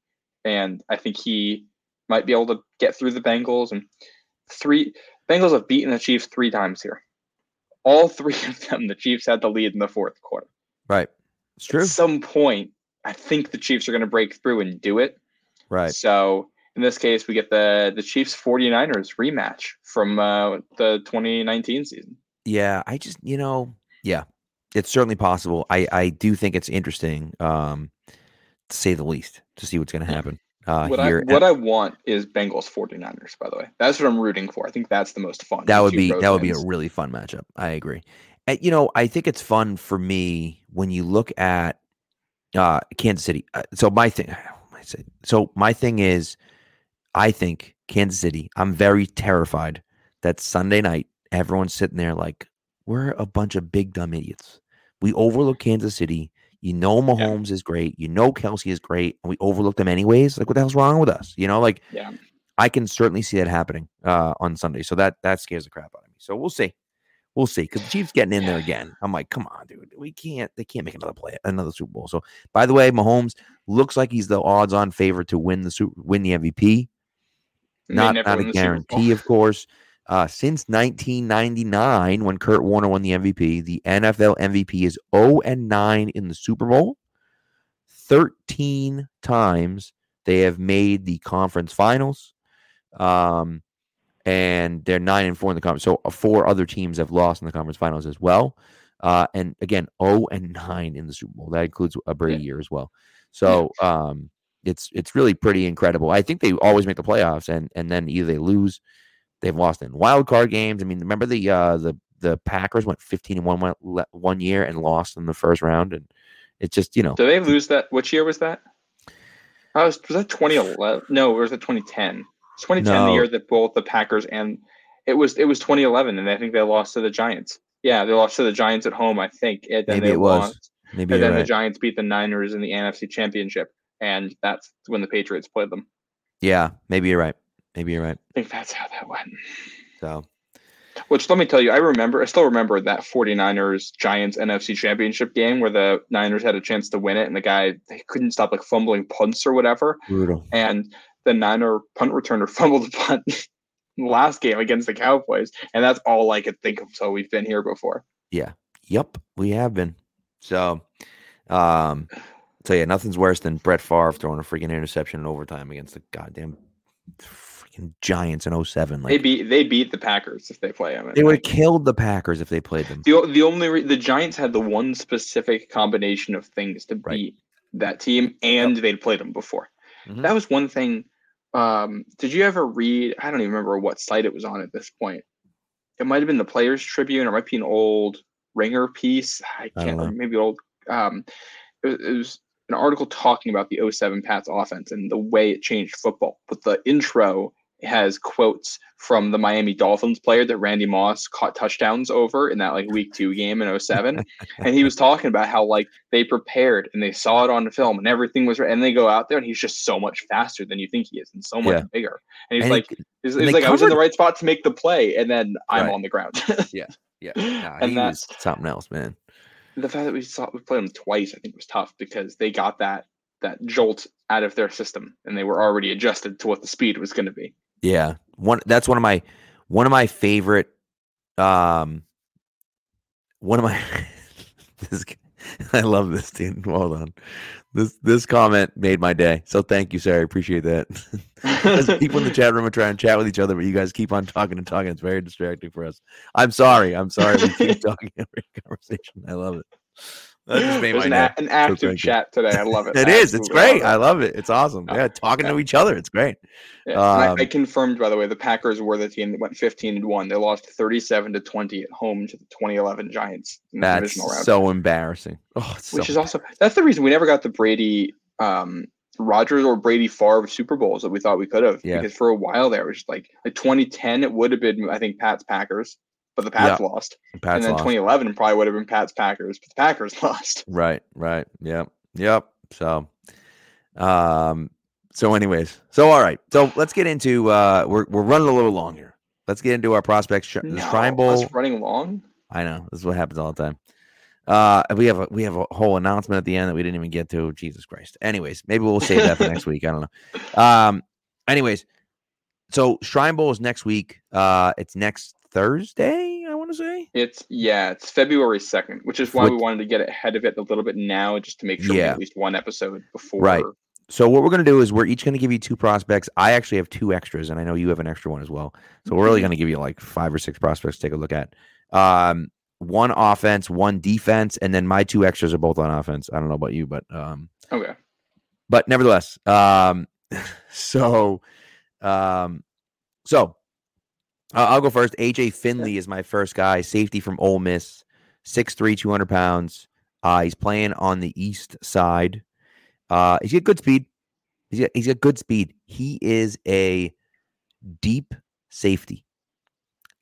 Speaker 3: and I think he might be able to get through the Bengals. And three Bengals have beaten the Chiefs three times here. All three of them, the Chiefs had the lead in the fourth quarter.
Speaker 2: Right. It's true.
Speaker 3: At some point, I think the Chiefs are going to break through and do it.
Speaker 2: Right.
Speaker 3: So in this case, we get the the Chiefs 49ers rematch from uh, the 2019 season.
Speaker 2: Yeah, I just you know, yeah, it's certainly possible. I I do think it's interesting, um, to say the least, to see what's going to happen uh,
Speaker 3: what I what I want is Bengals 49ers, by the way. That's what I'm rooting for. I think that's the most fun.
Speaker 2: that would be that would be a really fun matchup. I agree. And you know, I think it's fun for me when you look at uh Kansas City. Uh, so my thing, so my thing is, I think Kansas City. I'm very terrified that Sunday night everyone's sitting there like we're a bunch of big dumb idiots. We overlook Kansas City. You know Mahomes is great. You know Kelce is great, and we overlook them anyways. Like what the hell's wrong with us? You know, like
Speaker 3: Yeah.
Speaker 2: I can certainly see that happening uh, on Sunday. So that that scares the crap out of me. So we'll see. We'll see because the Chiefs getting in there again. I'm like, come on, dude. We can't. They can't make another play, another Super Bowl. So, by the way, Mahomes looks like he's the odds-on favorite to win the super, win the MVP. Not not a
Speaker 3: the Super Bowl.
Speaker 2: guarantee, of course. Uh, since 1999, when Kurt Warner won the MVP, the NFL MVP is 0 and 9 in the Super Bowl. 13 times they have made the conference finals. Um, and they're 9 and 4 in the conference. So uh, four other teams have lost in the conference finals as well. Uh, and again, 0 and 9 in the Super Bowl. That includes a Brady
Speaker 3: Yeah.
Speaker 2: year as well. So um, it's it's really pretty incredible. I think they always make the playoffs, and and then either they lose, they've lost in wild card games. I mean, remember the uh, the the Packers went 15 and one one year and lost in the first round, and it's just you know
Speaker 3: Did they lose that? Which year was that? I was was that 2011? No, or was it 2010? It's 2010, the year that both the Packers and it was it was 2011, and I think they lost to the Giants. Yeah, they lost to the Giants at home, I think. And then
Speaker 2: Maybe
Speaker 3: they
Speaker 2: it was.
Speaker 3: lost.
Speaker 2: maybe
Speaker 3: And then the. Giants beat the Niners in the NFC Championship, and that's when the Patriots played them.
Speaker 2: yeah, maybe you're right. Maybe you're right.
Speaker 3: I think that's how that went.
Speaker 2: So
Speaker 3: Which let me tell you, I remember, I still remember that 49ers Giants NFC Championship game where the Niners had a chance to win it, and the guy they couldn't stop like fumbling punts or whatever,
Speaker 2: brutal.
Speaker 3: and the Niner punt returner fumbled the punt in the last game against the Cowboys, and that's all I could think of. So we've been here before. Yeah.
Speaker 2: Yep, we have been. So, um, so yeah, nothing's worse than Brett Favre throwing a freaking interception in overtime against the goddamn freaking Giants in 07.
Speaker 3: They beat they beat the Packers if they play them.
Speaker 2: they would have killed the Packers if they played them.
Speaker 3: The, the only re- the Giants had the one specific combination of things to
Speaker 2: Right.
Speaker 3: beat that team, and they'd played them before.
Speaker 2: Mhm.
Speaker 3: That was one thing. Um, did you ever read? I don't even remember what site it was on at this point. It might have been the Players Tribune, or it might be an old Ringer piece. I
Speaker 2: I
Speaker 3: can't
Speaker 2: know.
Speaker 3: remember. Maybe old. Um, it, was- it was an article talking about the 07 Pats offense and the way it changed football. But the intro has quotes from the Miami Dolphins player that Randy Moss caught touchdowns over in that like week two game in 07. and he was talking about how like they prepared and they saw it on the film and everything was right. And they go out there and he's just so much faster than you think he is and so much
Speaker 2: Yeah.
Speaker 3: bigger. And he's
Speaker 2: And
Speaker 3: like, he's,
Speaker 2: and
Speaker 3: he's
Speaker 2: they
Speaker 3: like, I was in the right spot to make the play, and then I'm
Speaker 2: Right.
Speaker 3: on the ground.
Speaker 2: yeah, nah,
Speaker 3: and
Speaker 2: that's something else, man.
Speaker 3: the fact that we saw we played them twice, I think was tough because they got that that jolt out of their system and they were already adjusted to what the speed was going to be.
Speaker 2: Yeah, one that's one of my one of my favorite. Um, one of my this I love this dude. Hold on. This this comment made my day. So thank you, sir. I appreciate that. People in the chat room are trying to chat with each other, but you guys keep on talking and talking. It's very distracting for us. I'm sorry. I'm sorry. We keep talking every conversation. I love it. That just made
Speaker 3: There's
Speaker 2: my
Speaker 3: an, a- an active
Speaker 2: thank you.
Speaker 3: chat today. I love it.
Speaker 2: It
Speaker 3: I
Speaker 2: is. It's
Speaker 3: absolutely
Speaker 2: great. I
Speaker 3: love
Speaker 2: love it. It's awesome. Yeah, talking
Speaker 3: yeah.
Speaker 2: to each other. It's great.
Speaker 3: Yeah, and I, I
Speaker 2: Um,
Speaker 3: confirmed, by the way, the Packers were the team that went 15 and one. They lost 37 to 20 at home to the 2011 Giants in
Speaker 2: That's
Speaker 3: divisional round.
Speaker 2: so embarrassing. Oh, it's
Speaker 3: which
Speaker 2: so
Speaker 3: is also that's the reason we never got the Brady um Rodgers or Brady Favre Super Bowls that we thought we could have.
Speaker 2: Yeah.
Speaker 3: Because for a while there it was just like like 2010 it would have been I think Pat's Packers, but the Pats lost.
Speaker 2: Pat's
Speaker 3: and then
Speaker 2: lost.
Speaker 3: 2011 probably would have been Pat's Packers, but the Packers lost.
Speaker 2: Right, right. Yep. Yep. So um so anyways. So all right. So let's get into uh we're we're running a little long here. Let's get into our prospects sh-
Speaker 3: No,
Speaker 2: Shrine Bowl.
Speaker 3: running long.
Speaker 2: I know. This is what happens all the time. Uh we have a we have a whole announcement at the end that we didn't even get to. Jesus Christ. Anyways, maybe we'll save that for next week. I don't know. Um anyways, so Shrine Bowl is next week. Uh it's next Thursday, I to say.
Speaker 3: It's yeah, it's February 2nd, which is why we wanted to get ahead of it a little bit now just to make sure we
Speaker 2: Yeah.
Speaker 3: at least one episode before
Speaker 2: Right. So what we're going to do is we're each going to give you two prospects. I actually have two extras, and I know you have an extra one as well. So we're really
Speaker 3: Mhm.
Speaker 2: going to give you like five or six prospects to take a look at. Um, one offense, one defense, and then my two extras are both on offense. I don't know about you, but um,
Speaker 3: Okay.
Speaker 2: but nevertheless, um, so um, so uh, I'll go first. AJ Finley is my first guy, safety from Ole Miss, 6'3", 200 pounds. Uh, he's playing on the east side. Uh, he's got good speed. He's got, he's got good speed. He is a deep safety.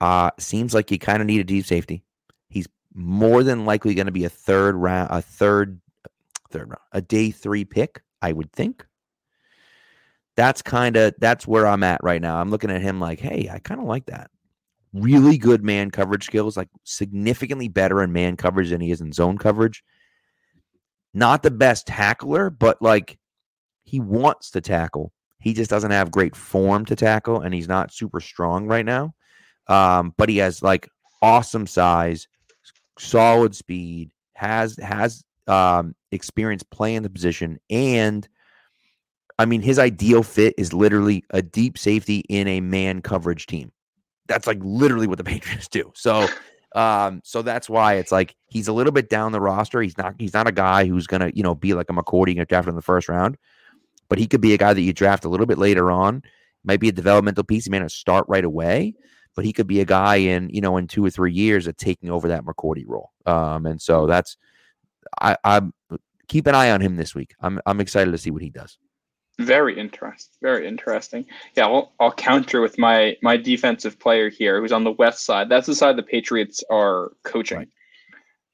Speaker 2: Uh, seems like you kind of need a deep safety. He's more than likely going to be a third round, a third, third round, a day three pick, I would think. That's kind of that's where I'm at right now. I'm looking at him like, hey, I kind of like that. Really good man coverage skills, like significantly better in man coverage than he is in zone coverage. Not the best tackler, but like he wants to tackle. He just doesn't have great form to tackle, and he's not super strong right now. Um, but he has like awesome size, solid speed, has has um, experience playing the position, and I mean his ideal fit is literally a deep safety in a man coverage team. That's like literally what the Patriots do. So um, so that's why it's like he's a little bit down the roster. He's not he's not a guy who's gonna, you know, be like a McCourty and draft in the first round, but he could be a guy that you draft a little bit later on. Might be a developmental piece. He may not start right away, but he could be a guy in, you know, in two or three years of taking over that McCourty role. Um, and so that's I, I'm keep an eye on him this week. I'm I'm excited to see what he does.
Speaker 3: Very interesting. Very interesting. Yeah, I'll, I'll counter with my my defensive player here, who's on the west side. That's the side the Patriots are coaching. Right.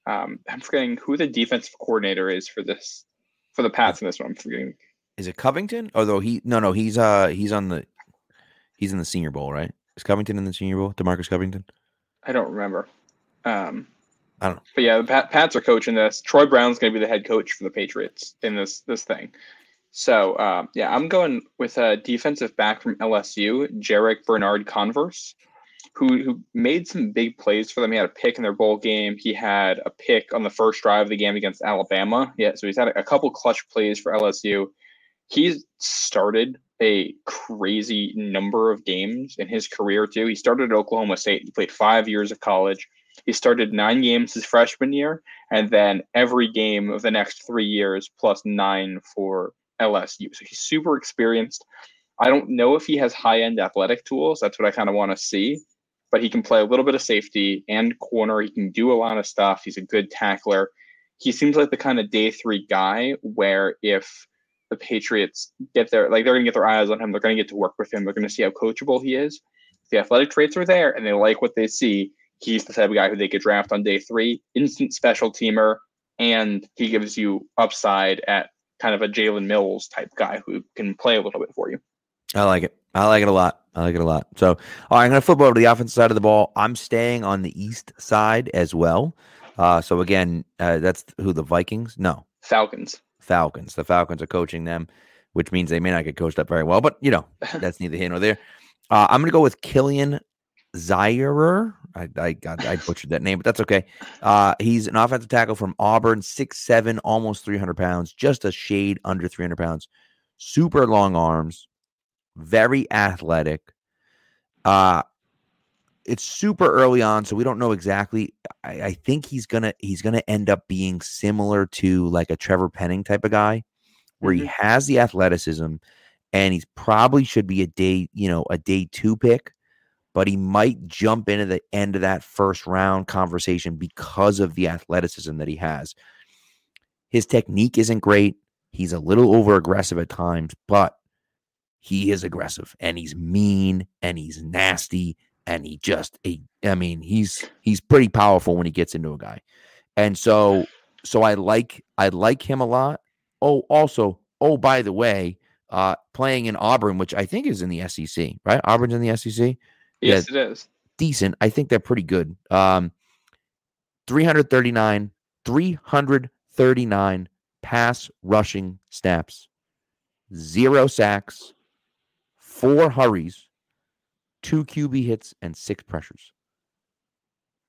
Speaker 3: Um, I'm forgetting who the defensive coordinator is for this for the Pats in this one. I'm forgetting.
Speaker 2: Is it Covington? Although he no no he's uh he's on the he's in the Senior Bowl right? Is Covington in the Senior Bowl? Demarcus Covington?
Speaker 3: I don't remember. Um,
Speaker 2: I don't know.
Speaker 3: But yeah, the Pats are coaching this. Troy Brown's going to be the head coach for the Patriots in this this thing. So uh, yeah, I'm going with a defensive back from LSU, Jarrick Bernard-Converse, who who made some big plays for them. He had a pick in their bowl game. He had a pick on the first drive of the game against Alabama. Yeah, so he's had a couple clutch plays for LSU. He's started a crazy number of games in his career too. He started at Oklahoma State. He played five years of college. He started nine games his freshman year, and then every game of the next three years plus nine for LSU. So he's super experienced. I don't know if he has high end athletic tools. That's what I kind of want to see. But he can play a little bit of safety and corner. He can do a lot of stuff. He's a good tackler. He seems like the kind of day three guy where if the Patriots get their like they're gonna get their eyes on him, they're gonna get to work with him, they're gonna see how coachable he is. If the athletic traits are there and they like what they see, he's the type of guy who they could draft on day three, instant special teamer, and he gives you upside at kind of a Jalen Mills type guy who can play a little bit for you.
Speaker 2: I like it. I like it a lot. I like it a lot. So, all right, I'm going to flip over to the offensive side of the ball. I'm staying on the east side as well. Uh, so again, uh, that's who the Vikings? No,
Speaker 3: Falcons.
Speaker 2: Falcons. The Falcons are coaching them, which means they may not get coached up very well. But you know, that's neither here nor there. Uh, I'm going to go with Kilian Zierer. I, I got I butchered that name, but that's okay. Uh, he's an offensive tackle from Auburn, six seven, almost 300 pounds, just a shade under 300 pounds. Super long arms, very athletic. Uh, it's super early on, so we don't know exactly. I, I think he's gonna he's gonna end up being similar to like a Trevor Penning type of guy, where mm-hmm. he has the athleticism, and he's probably should be a day you know a day two pick but he might jump into the end of that first round conversation because of the athleticism that he has. His technique isn't great. He's a little over aggressive at times, but he is aggressive and he's mean and he's nasty and he just I mean, he's he's pretty powerful when he gets into a guy. And so so I like I like him a lot. Oh, also, oh by the way, uh playing in Auburn, which I think is in the SEC, right? Auburn's in the SEC.
Speaker 3: Yes, it is.
Speaker 2: Decent. I think they're pretty good. Um, 339, 339 pass rushing snaps, zero sacks, four hurries, two QB hits, and six pressures.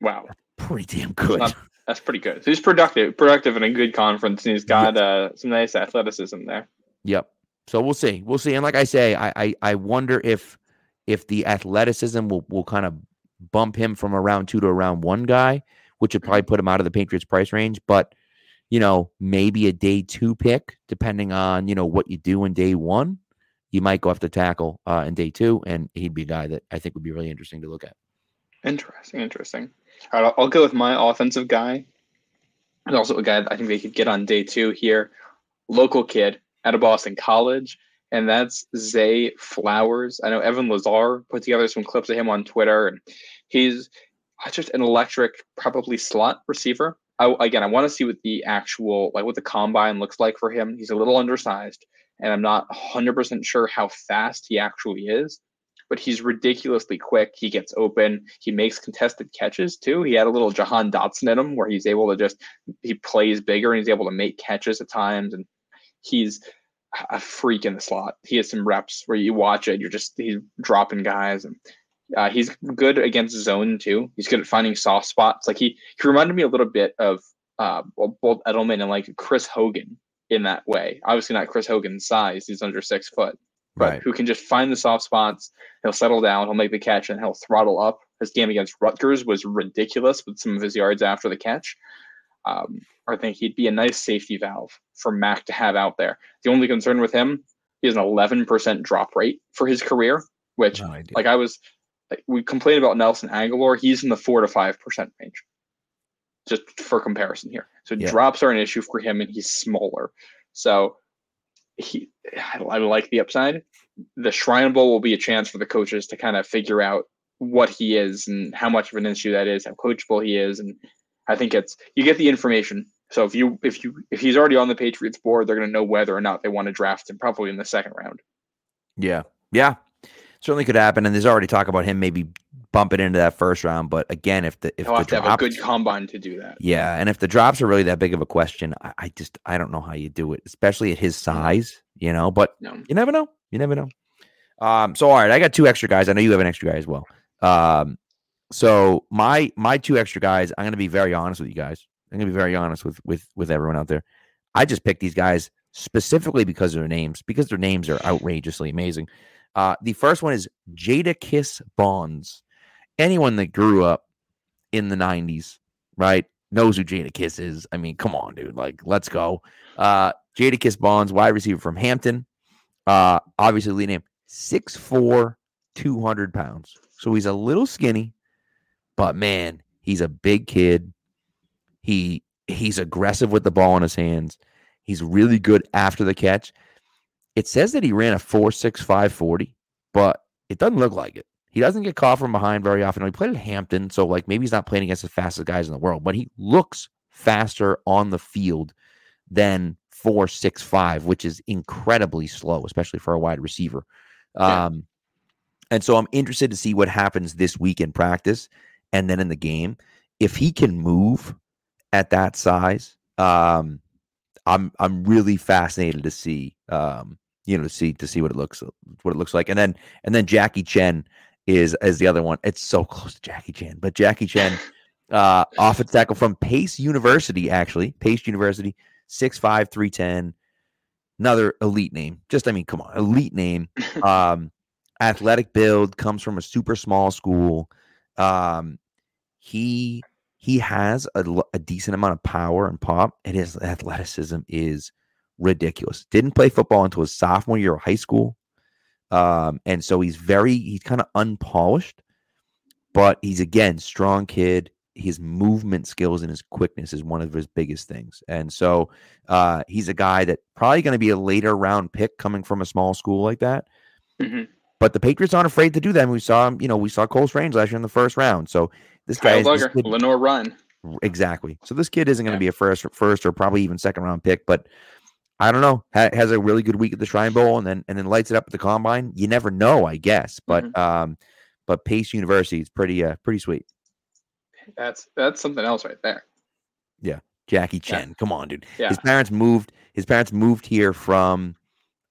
Speaker 3: Wow.
Speaker 2: That's pretty damn good. That's,
Speaker 3: that's pretty good. So he's productive, productive in a good conference, and he's got uh, some nice athleticism there.
Speaker 2: Yep. So we'll see. We'll see. And like I say, I, I, I wonder if if the athleticism will, will kind of bump him from around two to around one guy, which would probably put him out of the Patriots price range. But, you know, maybe a day two pick, depending on, you know, what you do in day one. You might go after tackle uh, in day two, and he'd be a guy that I think would be really interesting to look at.
Speaker 3: Interesting, interesting. All right, I'll go with my offensive guy. And also a guy that I think they could get on day two here. Local kid out of Boston College and that's Zay Flowers. I know Evan Lazar put together some clips of him on Twitter, and he's just an electric, probably slot receiver. I, again, I want to see what the actual, like what the combine looks like for him. He's a little undersized, and I'm not 100% sure how fast he actually is, but he's ridiculously quick. He gets open. He makes contested catches too. He had a little Jahan Dotson in him where he's able to just he plays bigger and he's able to make catches at times, and he's a freak in the slot. He has some reps where you watch it, you're just he's dropping guys and. Uh, he's good against zone too. He's good at finding soft spots. Like he, he reminded me a little bit of uh, both Edelman and like Chris Hogan in that way. Obviously, not Chris Hogan's size; he's under six foot, but
Speaker 2: Right.
Speaker 3: who can just find the soft spots. He'll settle down. He'll make the catch, and he'll throttle up. His game against Rutgers was ridiculous with some of his yards after the catch. Um, I think he'd be a nice safety valve for Mac to have out there. The only concern with him, he has an 11% drop rate for his career, which,
Speaker 2: No
Speaker 3: like I was, like, we complain about Nelson Agholor. He's in the four to five percent range, just for comparison here. So
Speaker 2: Yeah.
Speaker 3: drops are an issue for him, and he's smaller. So he, I, I like the upside. The Shrine Bowl will be a chance for the coaches to kind of figure out what he is and how much of an issue that is, how coachable he is, and I think it's you get the information. So if you if you if he's already on the Patriots board, they're going to know whether or not they want to draft him, probably in the second round.
Speaker 2: Yeah. Yeah. Certainly could happen. And there's already talk about him maybe bumping into that first round. But again, if the if
Speaker 3: He'll
Speaker 2: the
Speaker 3: have to have a
Speaker 2: drops,
Speaker 3: good combine to do that.
Speaker 2: yeah, and if the drops are really that big of a question, I, I just I don't know how you do it, especially at his size, you know. But
Speaker 3: No.
Speaker 2: you never know. You never know. Um, so all right, I got two extra guys. I know you have an extra guy as well. Um, so my my two extra guys, I'm gonna be very honest with you guys. I'm gonna be very honest with with with everyone out there. I just picked these guys specifically because of their names, because their names are outrageously amazing. Uh, the first one is Jadakis Bonds. Anyone that grew up in the 90s, right, knows who Jadakiss is. I mean, come on, dude. Like, let's go. Uh, Jadakis Bonds, wide receiver from Hampton. Uh, obviously, lead name 6'4, 200 pounds. So he's a little skinny, but man, he's a big kid. He he's aggressive with the ball in his hands. He's really good after the catch. It says that he ran a 4.65 40, but it doesn't look like it. He doesn't get caught from behind very often. He played at Hampton, so like maybe he's not playing against the fastest guys in the world, but he looks faster on the field than 4.65, which is incredibly slow, especially for a wide receiver.
Speaker 3: Yeah.
Speaker 2: Um, and so I'm interested to see what happens this week in practice and then in the game. If he can move at that size, um, I'm I'm really fascinated to see um, you know to see to see what it looks what it looks like. And then and then Jackie Chen is is the other one. It's so close to Jackie Chan, but Jackie Chen uh offense tackle from Pace University, actually. Pace University, 6'5, 310. Another elite name. Just I mean, come on, elite name. Um athletic build, comes from a super small school. Um he he has a decent amount of power and pop, and his athleticism is ridiculous. Didn't play football until his sophomore year of high school. Um, and so he's very he's kind of unpolished, but he's again strong kid. His movement skills and his quickness is one of his biggest things. And so uh, he's a guy that probably going to be a later round pick coming from a small school like that.
Speaker 3: Mhm.
Speaker 2: But the Patriots aren't afraid to do that. We saw him, you know, we saw Cole Strange last year in the first round. So this guy is this kid-
Speaker 3: Lenore Run.
Speaker 2: Exactly. So this kid isn't going to
Speaker 3: Yeah.
Speaker 2: be a first, first or probably even second round pick, but I don't know. Ha- has a really good week at the Shrine Bowl, and then and then lights it up at the Combine. You never know, I guess. But
Speaker 3: Mm-hmm.
Speaker 2: um, but Pace University is pretty uh pretty sweet.
Speaker 3: That's that's something else right there.
Speaker 2: Yeah, Jackie
Speaker 3: Yeah.
Speaker 2: Chen, come on, dude.
Speaker 3: Yeah.
Speaker 2: His parents moved. His parents moved here from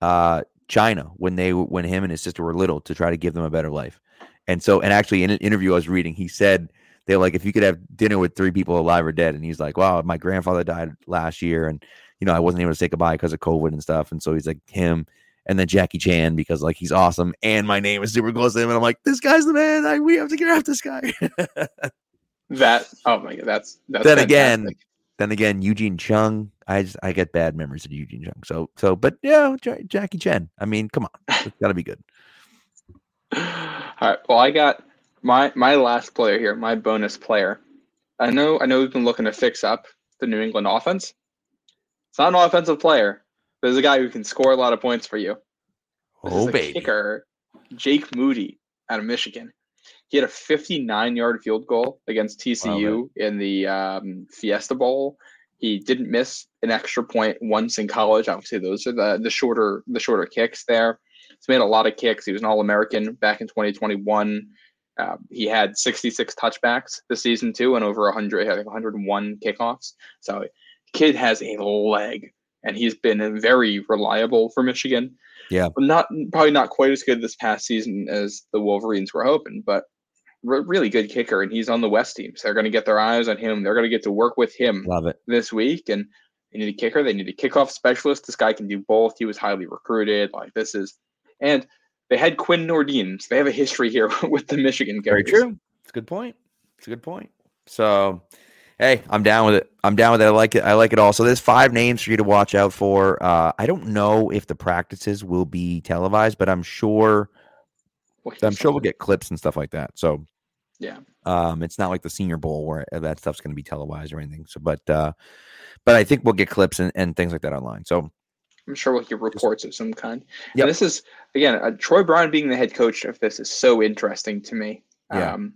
Speaker 2: uh China when they when him and his sister were little to try to give them a better life. And so, and actually, in an interview I was reading, he said they're like, if you could have dinner with three people alive or dead, and he's like, wow, my grandfather died last year, and you know I wasn't able to say goodbye because of COVID and stuff, and so he's like him. And then Jackie Chan because like he's awesome, and my name is super close to him, and I'm like, this guy's the man. I, we have to get after this guy.
Speaker 3: That oh my god, that's that's
Speaker 2: then again, then again, Eugene Chung. I just I get bad memories of Eugene Chung. So so, but yeah, Ja- Jackie Chen. I mean, come on, it's got to be good.
Speaker 3: All right. Well, I got my my last player here, my bonus player. I know I know we've been looking to fix up the New England offense. It's not an offensive player, but there's a guy who can score a lot of points for you. This is
Speaker 2: Oh baby,
Speaker 3: kicker, Jake Moody out of Michigan. He had a 59 yard field goal against TCU in the um, Fiesta Bowl. He didn't miss an extra point once in college. Obviously, those are the the shorter the shorter kicks there. He's made a lot of kicks. He was an All American back in 2021. Uh, he had 66 touchbacks this season too, and over 100, I think 101 kickoffs. So, kid has a leg, and he's been very reliable for Michigan.
Speaker 2: Yeah,
Speaker 3: not probably not quite as good this past season as the Wolverines were hoping, but re- really good kicker, and he's on the West team, so they're going to get their eyes on him. They're going to get to work with him.
Speaker 2: Love it
Speaker 3: this week, and they need a kicker. They need a kickoff specialist. This guy can do both. He was highly recruited. Like this is, and they had Quinn Nordin. So they have a history here with the Michigan guys.
Speaker 2: Very true. It's a good point. It's a good point. So, hey, I'm down with it. I'm down with it. I like it. I like it all. So there's five names for you to watch out for. Uh, I don't know if the practices will be televised, but I'm sure. I'm sure we'll get clips and stuff like that. So
Speaker 3: Yeah.
Speaker 2: um, it's not like the Senior Bowl where that stuff's going to be televised or anything. So, but uh, but I think we'll get clips and, and things like that online. So
Speaker 3: I'm sure we'll get reports of some kind. Yeah. This is again, uh, Troy Brown being the head coach of this is so interesting to me.
Speaker 2: Yeah.
Speaker 3: Um,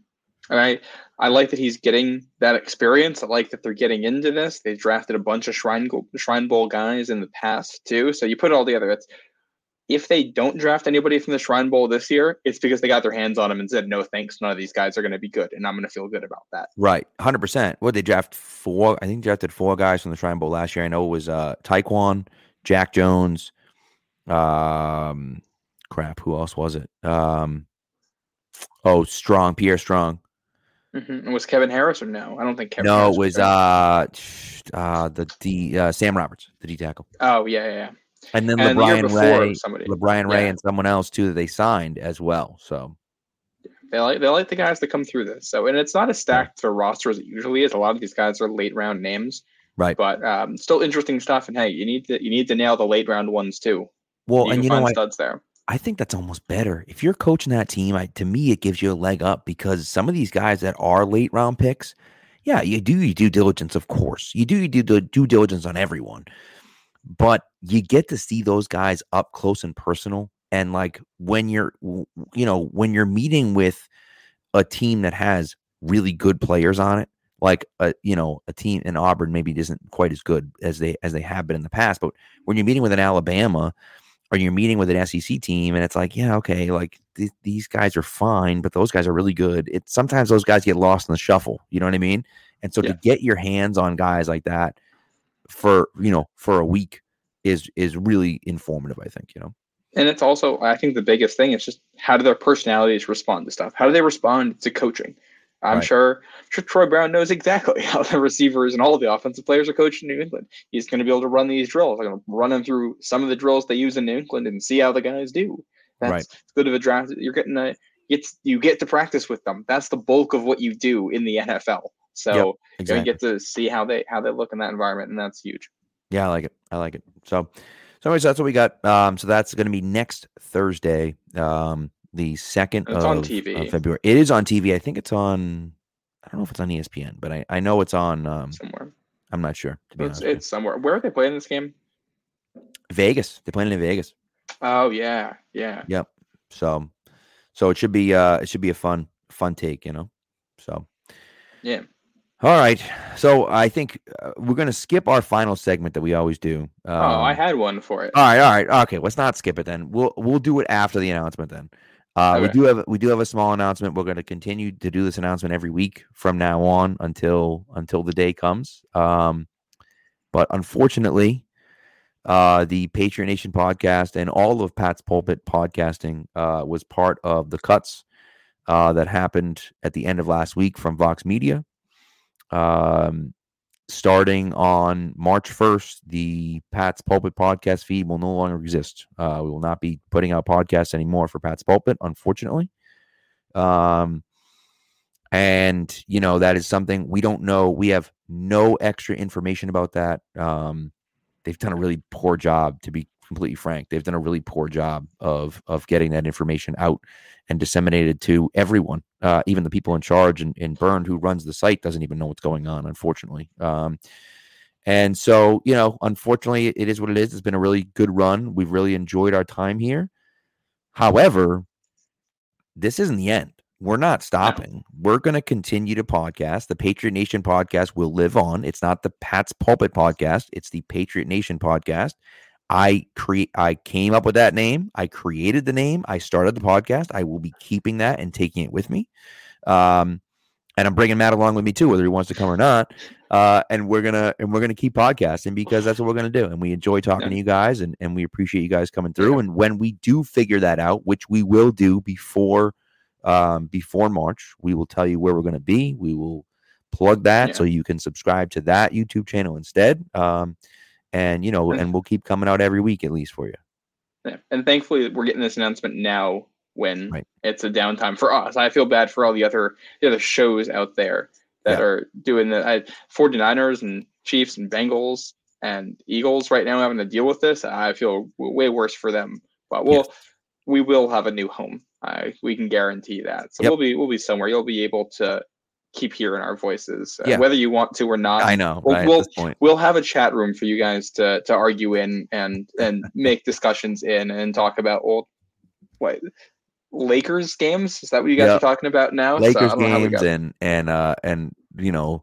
Speaker 3: and I I like that he's getting that experience. I like that they're getting into this. They drafted a bunch of Shrine Shrine Bowl guys in the past too. So you put it all together. It's if they don't draft anybody from the Shrine Bowl this year, it's because they got their hands on them and said no thanks. None of these guys are going to be good, and I'm going to feel good about that.
Speaker 2: Right, hundred percent. What they draft four? I think they drafted four guys from the Shrine Bowl last year. I know it was uh Tyquan, Jack Jones, um, crap. Who else was it? Um, oh, Strong, Pierre Strong.
Speaker 3: hmm And was Kevin Harris or no? I don't think Kevin.
Speaker 2: no,
Speaker 3: Harris
Speaker 2: it was
Speaker 3: there.
Speaker 2: uh, uh the D uh, Sam Roberts, the D tackle,
Speaker 3: oh yeah, yeah, yeah.
Speaker 2: And then
Speaker 3: And the LaBryan
Speaker 2: Ray,
Speaker 3: somebody.
Speaker 2: LaBryan Ray,
Speaker 3: Yeah.
Speaker 2: and someone else too that they signed as well. So
Speaker 3: They like they like the guys that come through this. So and it's not as stacked a roster as it usually is. A lot of these guys are late round names,
Speaker 2: right.
Speaker 3: but um, still interesting stuff. And hey, you need to you need to nail the late round ones too.
Speaker 2: Well,
Speaker 3: you
Speaker 2: and you know
Speaker 3: studs there.
Speaker 2: I think that's almost better. If you're coaching that team, I, to me, it gives you a leg up because some of these guys that are late round picks, yeah, you do your due diligence, of course. You do your due, due- due diligence on everyone, but you get to see those guys up close and personal. And like when you're, you know, when you're meeting with a team that has really good players on it, like a, you know, a team in Auburn maybe isn't quite as good as they as they have been in the past. But when you're meeting with an Alabama or you're meeting with an SEC team and it's like, yeah, okay, like th- these guys are fine, but those guys are really good. It sometimes those guys get lost in the shuffle. You know what I mean? And so
Speaker 3: Yeah.
Speaker 2: to get your hands on guys like that for you know for a week is is really informative. I think you know.
Speaker 3: And it's also I think the biggest thing is just how do their personalities respond to stuff? How do they respond to coaching? I'm
Speaker 2: Right.
Speaker 3: sure, sure Troy Brown knows exactly how the receivers and all of the offensive players are coached in New England. He's going to be able to run these drills. I'm going to run them through some of the drills they use in New England and see how the guys do. That's
Speaker 2: Right.
Speaker 3: good of a draft. You're getting a it's you get to practice with them. That's the bulk of what you do in the NFL. So you're
Speaker 2: Exactly.
Speaker 3: gonna get to see how they how they look in that environment, and that's huge.
Speaker 2: Yeah, I like it. I like it. So, so anyways, that's what we got. Um, so that's going to be next Thursday, um, the second
Speaker 3: It's
Speaker 2: of,
Speaker 3: on
Speaker 2: of
Speaker 3: TV.
Speaker 2: February. It is on TV. I think it's on. I don't know if it's on ESPN, but I, I know it's on. Um,
Speaker 3: Somewhere,
Speaker 2: I'm not sure to be
Speaker 3: it's,
Speaker 2: honest.
Speaker 3: it's somewhere. Where are they playing this game?
Speaker 2: Vegas. They're playing it in Vegas.
Speaker 3: Oh yeah, yeah.
Speaker 2: Yep. So, so it should be uh it should be a fun fun take, you know. So
Speaker 3: Yeah.
Speaker 2: All right. So I think uh, we're gonna skip our final segment that we always do. Um,
Speaker 3: oh, I had one for it.
Speaker 2: All right. All right. Okay. Let's not skip it then. We'll we'll do it after the announcement then. Uh, We do have we do have a small announcement. We're going to continue to do this announcement every week from now on until until the day comes. Um, but unfortunately, uh, the Patriot Nation podcast and all of Pat's Pulpit podcasting uh, was part of the cuts uh, that happened at the end of last week from Vox Media. Um, starting on March 1st, the Pat's Pulpit podcast feed will no longer exist. Uh, we will not be putting out podcasts anymore for Pat's Pulpit, unfortunately. Um, and you know that is something we don't know. We have no extra information about that. Um, they've done a really poor job, to be completely frank. They've done a really poor job of of getting that information out and disseminated to everyone. Uh, even the people in charge and, and Bernd, who runs the site, doesn't even know what's going on. Unfortunately, um, and so you know, unfortunately, it is what it is. It's been a really good run. We've really enjoyed our time here. However, this isn't the end. we're not stopping. We're going to continue to podcast. The Patriot Nation podcast will live on. It's not the Pat's Pulpit podcast. It's the Patriot Nation podcast. I create. I came up with that name. I created the name. I started the podcast. I will be keeping that and taking it with me. Um, and I'm bringing Matt along with me too, whether he wants to come or not. Uh, and we're gonna and we're gonna keep podcasting because that's what we're gonna do. And we enjoy talking yeah. to you guys, and and we appreciate you guys coming through. And when we do figure that out, which we will do before um, before March, we will tell you where we're gonna be. We will plug that yeah. so you can subscribe to that YouTube channel instead. Um, and you know, and we'll keep coming out every week at least for you.
Speaker 3: Yeah. And thankfully, we're getting this announcement now when right. it's a downtime for us. I feel bad for all the other the other shows out there that yeah. are doing the I, 49ers and Chiefs and Bengals and Eagles right now having to deal with this. I feel way worse for them. But we'll yes. we will have a new home. I, we can guarantee that. So yep. we'll be we'll be somewhere. You'll be able to keep hearing our voices, uh, yeah. whether you want to or not.
Speaker 2: I know.
Speaker 3: We'll, we'll, we'll, have a chat room for you guys to to argue in and and make discussions in and talk about well, what Lakers games? Is that what you guys yep. are talking about now?
Speaker 2: Lakers so games and and uh and you know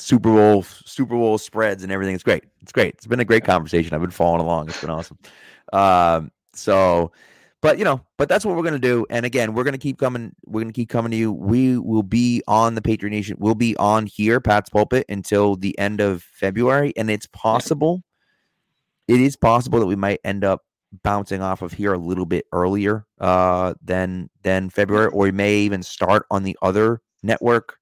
Speaker 2: Super Bowl Super Bowl spreads and everything. It's great. It's great. It's been a great conversation. I've been following along. It's been awesome. Um, so, but you know, but that's what we're gonna do. And again, we're gonna keep coming. We're gonna keep coming to you. We will be on the Patriot Nation. We'll be on here, Pat's Pulpit, until the end of February, and it's possible. It is possible that we might end up bouncing off of here a little bit earlier uh, than than February, or we may even start on the other network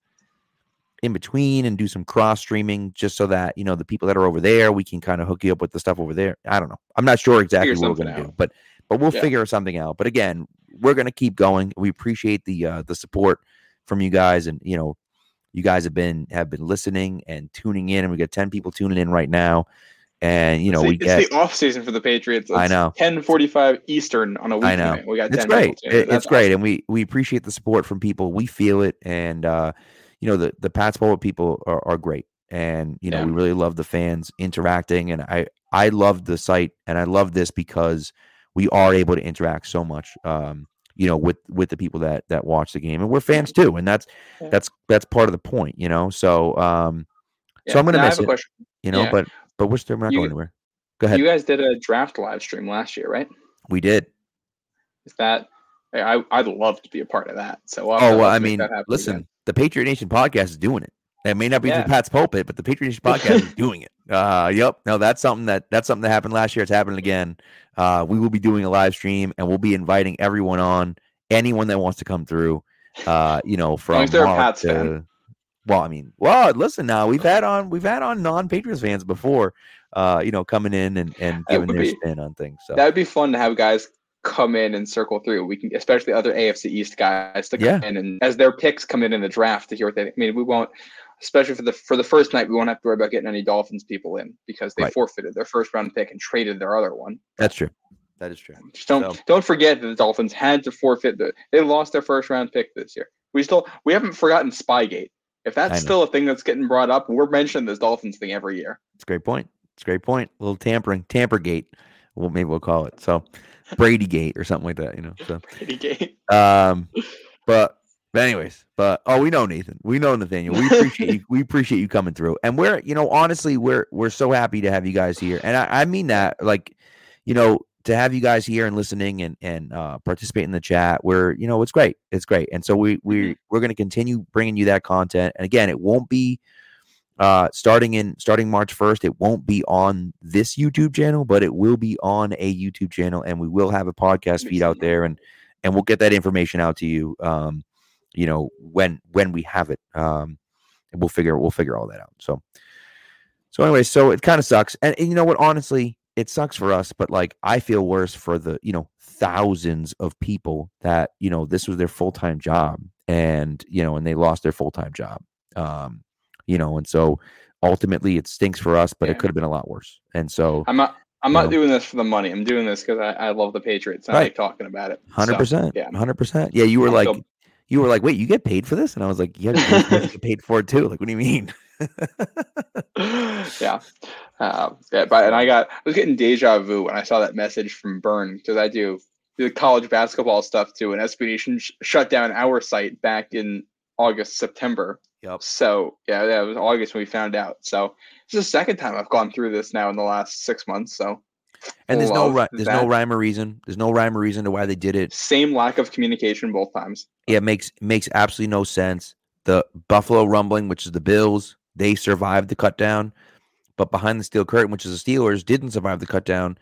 Speaker 2: in between and do some cross streaming just so that you know the people that are over there we can kind of hook you up with the stuff over there. I don't know. I'm not sure exactly what we're going to do, but but we'll yeah. figure something out. But again, we're going to keep going. We appreciate the uh, the support from you guys, and you know, you guys have been have been listening and tuning in, and we got ten people tuning in right now. And you know,
Speaker 3: it's
Speaker 2: we
Speaker 3: the,
Speaker 2: get
Speaker 3: it's the off season for the Patriots. It's
Speaker 2: I know.
Speaker 3: Ten forty five Eastern on a week. I know. We got
Speaker 2: it's great. It, it's great, and we we appreciate the support from people. We feel it, and uh, you know the the Pats Pulpit people are, are great, and you know yeah. we really love the fans interacting, and I I love the site, and I love this because we are able to interact so much. Um, you know, with with the people that that watch the game, and we're fans too, and that's yeah. that's that's part of the point. You know, so um, yeah. so I'm gonna miss it. Question. You know, but but we're still not you, going anywhere. Go ahead.
Speaker 3: You guys did a draft live stream last year, right?
Speaker 2: We did.
Speaker 3: Is that? I I'd love to be a part of that. So
Speaker 2: I'll, oh well, I mean, listen, again. the Patriot Nation podcast is doing it. It may not be yeah. the Pat's pulpit, but the Patriot Nation podcast is doing it. Uh, yep. No, that's something that that's something that happened last year. It's happening again. Uh, we will be doing a live stream, and we'll be inviting everyone on, anyone that wants to come through. Uh, you know, from Mark to, fan. Well, I mean, well, listen now. We've had on we've had on non Patriots fans before, uh, you know, coming in and, and giving their be, spin on things. So
Speaker 3: that would be fun to have guys come in and circle through. We can, especially other AFC East guys, to come yeah. in and as their picks come in in the draft to hear what they. I mean, we won't, especially for the for the first night, we won't have to worry about getting any Dolphins people in because they right. forfeited their first round pick and traded their other one.
Speaker 2: That's true. That is true.
Speaker 3: Just don't so. don't forget that the Dolphins had to forfeit the. They lost their first round pick this year. We still we haven't forgotten Spygate. If that's still a thing that's getting brought up, we're mentioning this Dolphins thing every year.
Speaker 2: It's a great point. It's a great point. A little tampering, tampergate. Well, maybe we'll call it so. Brady Gate or something like that, you know. So Brady Gate. Um, but but anyways, but oh, we know Nathan. We know Nathaniel. We appreciate you. We appreciate you coming through, and we're you know honestly we're we're so happy to have you guys here, and I, I mean that like you know to have you guys here and listening and and uh, participate in the chat. We're you know it's great. It's great, and so we we mm-hmm. we're going to continue bringing you that content. And again, it won't be uh, starting in starting March first. It won't be on this YouTube channel, but it will be on a YouTube channel, and we will have a podcast feed out there, and and we'll get that information out to you. Um, you know when when we have it. Um, we'll figure we'll figure all that out. So. So anyway, so it kind of sucks, and, and you know what? Honestly, it sucks for us, but like I feel worse for the, you know, thousands of people that, you know, this was their full-time job and, you know, and they lost their full-time job. Um, you know, and so ultimately it stinks for us, but yeah. it could have been a lot worse. And so
Speaker 3: I'm not I'm not know, doing this for the money. I'm doing this because I, I love the Patriots. I right. like talking about it.
Speaker 2: Hundred so, percent. Yeah. Hundred percent. Yeah. You were like, you were like, wait, you get paid for this? And I was like, yeah, you get paid for it too. Like, what do you mean?
Speaker 3: yeah. Uh, yeah, but and I got I was getting deja vu when I saw that message from Bernd because I do the college basketball stuff too, and SB Nation sh- shut down our site back in August, September.
Speaker 2: Yep.
Speaker 3: So yeah, that was August when we found out. So it's the second time I've gone through this now in the last six months. So
Speaker 2: And there's no
Speaker 3: love
Speaker 2: there's no rhyme or reason. There's no rhyme or reason to why they did it.
Speaker 3: same lack of communication both times.
Speaker 2: Yeah, it makes makes absolutely no sense. The Buffalo Rumbling, which is the Bills, they survived the cut down, but behind the steel curtain, which is the Steelers, didn't survive the cut down.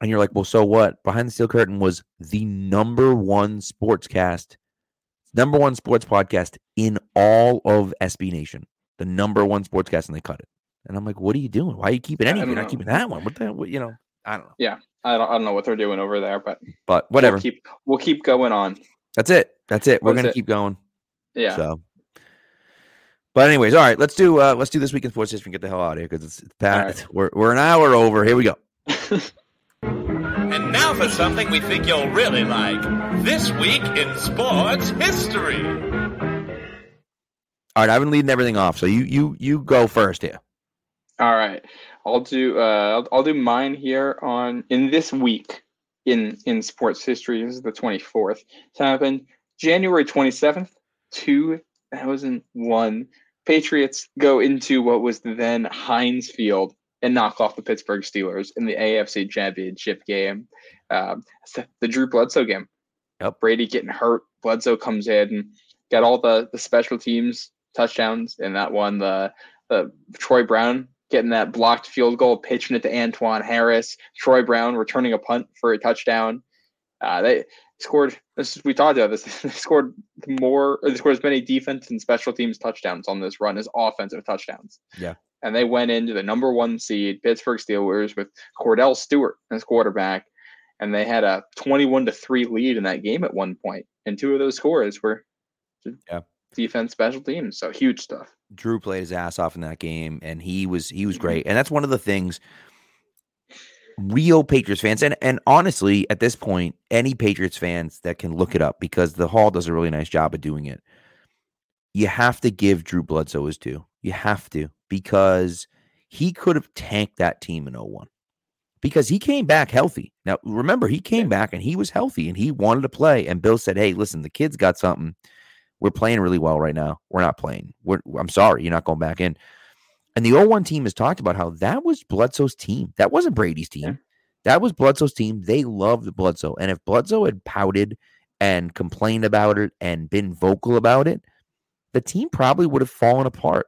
Speaker 2: And you're like, well, so what? Behind the steel curtain was the number one sportscast, number one sports podcast in all of SB Nation, the number one sportscast, and they cut it. And I'm like, what are you doing? Why are you keeping
Speaker 3: Yeah, I
Speaker 2: any? You're
Speaker 3: don't
Speaker 2: keeping that one. What the hell? What, you know, I don't know.
Speaker 3: Yeah, I don't, I don't know what they're doing over there, but
Speaker 2: But whatever.
Speaker 3: We'll keep we'll keep going on.
Speaker 2: That's it. That's it. We're
Speaker 3: That's
Speaker 2: gonna
Speaker 3: it.
Speaker 2: keep going.
Speaker 3: Yeah.
Speaker 2: So, but anyways, all right. Let's do uh let's do this week in sports history and get the hell out of here because it's, it's past. We're we're an hour over. Here we go.
Speaker 4: And now for something we think you'll really like. This week in sports history.
Speaker 2: All right, I've been leading everything off, so you you you go first here.
Speaker 3: All right, I'll do uh, I'll, I'll do mine here on in this week in in sports history. This is the twenty fourth. It happened January twenty seventh, two thousand one. Patriots go into what was then Heinz Field and knock off the Pittsburgh Steelers in the AFC Championship game. Um, the, the Drew Bledsoe game.
Speaker 2: Yep.
Speaker 3: Brady getting hurt. Bledsoe comes in and got all the the special teams touchdowns, and that one the the Troy Brown getting that blocked field goal, pitching it to Antwan Harris. Troy Brown returning a punt for a touchdown. Uh, they scored. This is, we talked about this. They scored more. Or they scored as many defense and special teams touchdowns on this run as offensive touchdowns.
Speaker 2: Yeah.
Speaker 3: And they went into the number one seed Pittsburgh Steelers with Kordell Stewart as quarterback, and they had a twenty-one to three lead in that game at one point. point, and two of those scores were
Speaker 2: Yeah.
Speaker 3: Defense special teams. So huge stuff.
Speaker 2: Drew played his ass off in that game, and he was he was
Speaker 3: Mhm.
Speaker 2: great. And that's one of the things real Patriots fans, and and honestly, at this point, any Patriots fans that can look it up because the Hall does a really nice job of doing it. You have to give Drew Bledsoe his due. You have to because he could have tanked that team in 01 because he came back healthy. Now, remember, he came back and he was healthy and he wanted to play. And Bill said, Hey, listen, the kid's got something. We're playing really well right now. We're not playing. We're, I'm sorry, you're not going back in. And the 0-1 team has talked about how that was Bledsoe's team. That wasn't Brady's team.
Speaker 3: Yeah.
Speaker 2: That was Bledsoe's team. They loved Bledsoe. And if Bledsoe had pouted and complained about it and been vocal about it, the team probably would have fallen apart.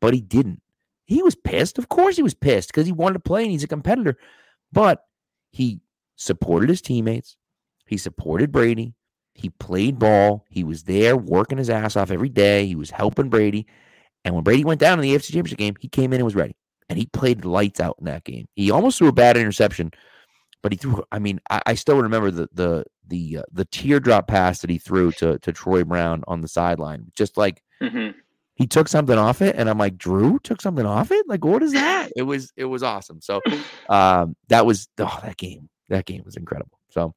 Speaker 2: But he didn't. He was pissed. Of course, he was pissed because he wanted to play and he's a competitor. But he supported his teammates. He supported Brady. He played ball. He was there working his ass off every day. He was helping Brady. And when Brady went down in the AFC Championship game, he came in and was ready. And he played lights out in that game. He almost threw a bad interception, but he threw. I mean, I, I still remember the the the uh, the teardrop pass that he threw to to Troy Brown on the sideline. Just like
Speaker 3: Mm-hmm.
Speaker 2: he took something off it, and I'm like, Drew took something off it. Like, what is that? It was it was awesome. So, um, that was oh that game that game was incredible. So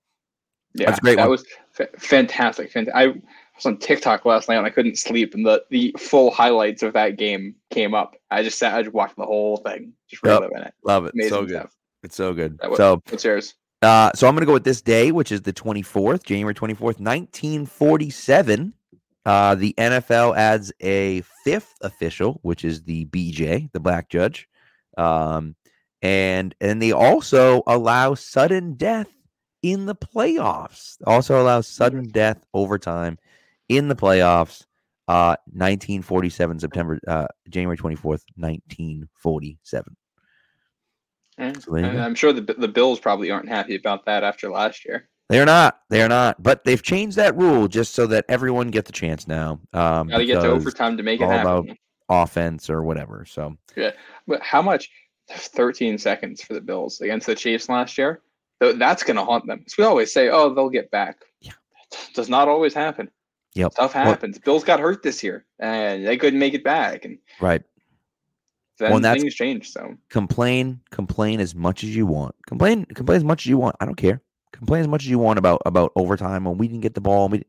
Speaker 3: Yeah,
Speaker 2: That's great
Speaker 3: That
Speaker 2: one.
Speaker 3: was fa- fantastic. Fant- I was on TikTok last night and I couldn't sleep, and the the full highlights of that game came up. I just sat, I just watched the whole thing, just
Speaker 2: Yep.
Speaker 3: reliving it.
Speaker 2: love it.
Speaker 3: Amazing
Speaker 2: so good.
Speaker 3: stuff.
Speaker 2: It's so good.
Speaker 3: Was-
Speaker 2: So
Speaker 3: What's yours?
Speaker 2: Uh, so I'm going to go with this day, which is the 24th, January 24th, 1947. Uh, the NFL adds a fifth official, which is the BJ, the back judge. Um, and and they also allow sudden death in the playoffs. Also allows sudden death overtime in the playoffs. Uh, 1947, September, uh, January 24th, 1947.
Speaker 3: Yeah,
Speaker 2: So
Speaker 3: and. I'm sure the the Bills probably aren't happy about that after last year.
Speaker 2: They're not. They're not. But they've changed that rule just so that everyone gets a chance now. Um,
Speaker 3: Got to get to overtime to make it
Speaker 2: all about-
Speaker 3: happen.
Speaker 2: offense or whatever. So yeah,
Speaker 3: But how much? 13 seconds for the Bills against the Chiefs last year. Th- That's going to haunt them. 'Cause we always say, "Oh, they'll get back."
Speaker 2: Yeah.
Speaker 3: Does not always happen.
Speaker 2: Yep.
Speaker 3: Stuff
Speaker 2: Well-
Speaker 3: happens. Bills got hurt this year, and they couldn't make it back, and
Speaker 2: right,
Speaker 3: then
Speaker 2: Well,
Speaker 3: things changed. So
Speaker 2: complain, complain as much as you want. Complain, complain as much as you want. I don't care. Complain as much as you want about about overtime when we didn't get the ball. and We,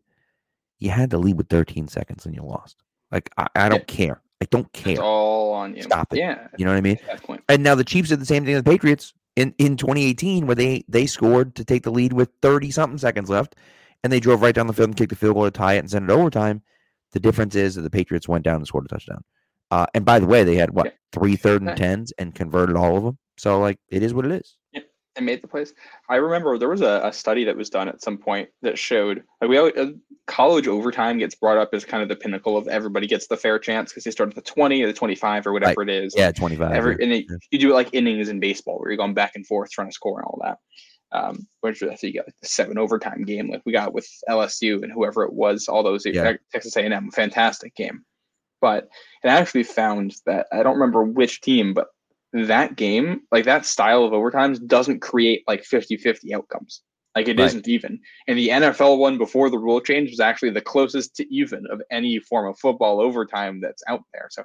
Speaker 2: you had to lead with 13 seconds and you lost. Like I, I don't care. I don't
Speaker 3: it's
Speaker 2: care.
Speaker 3: all on you.
Speaker 2: Stop it.
Speaker 3: Yeah.
Speaker 2: You know what I mean?
Speaker 3: At that point.
Speaker 2: And now the Chiefs did the same thing as the Patriots. In in 2018 where they they scored to take the lead with 30 something seconds left, and they drove right down the field and kicked the field goal to tie it and send it overtime. The difference is that the Patriots went down and scored a touchdown. Uh, and by the way, they had what
Speaker 3: Yeah.
Speaker 2: three third and tens and converted all of them. So like it is what it is.
Speaker 3: They made the place. I remember there was a, a study that was done at some point that showed like we always, uh, college overtime gets brought up as kind of the pinnacle of everybody gets the fair chance because they start at the 20 or the 25 or whatever it is.
Speaker 2: Yeah, 25.
Speaker 3: Every, and it, you do it like innings in baseball where you're going back and forth trying to score and all that. Um, which I think you got like the seven overtime game like we got with LSU and whoever it was, all those
Speaker 2: Yeah.
Speaker 3: Texas A&M, fantastic game. But it actually found that I don't remember which team, but that game, like that style of overtimes, doesn't create like 50-50 outcomes. Like it
Speaker 2: Right.
Speaker 3: not even. And the NFL one before the rule change was actually the closest to even of any form of football overtime that's out there. So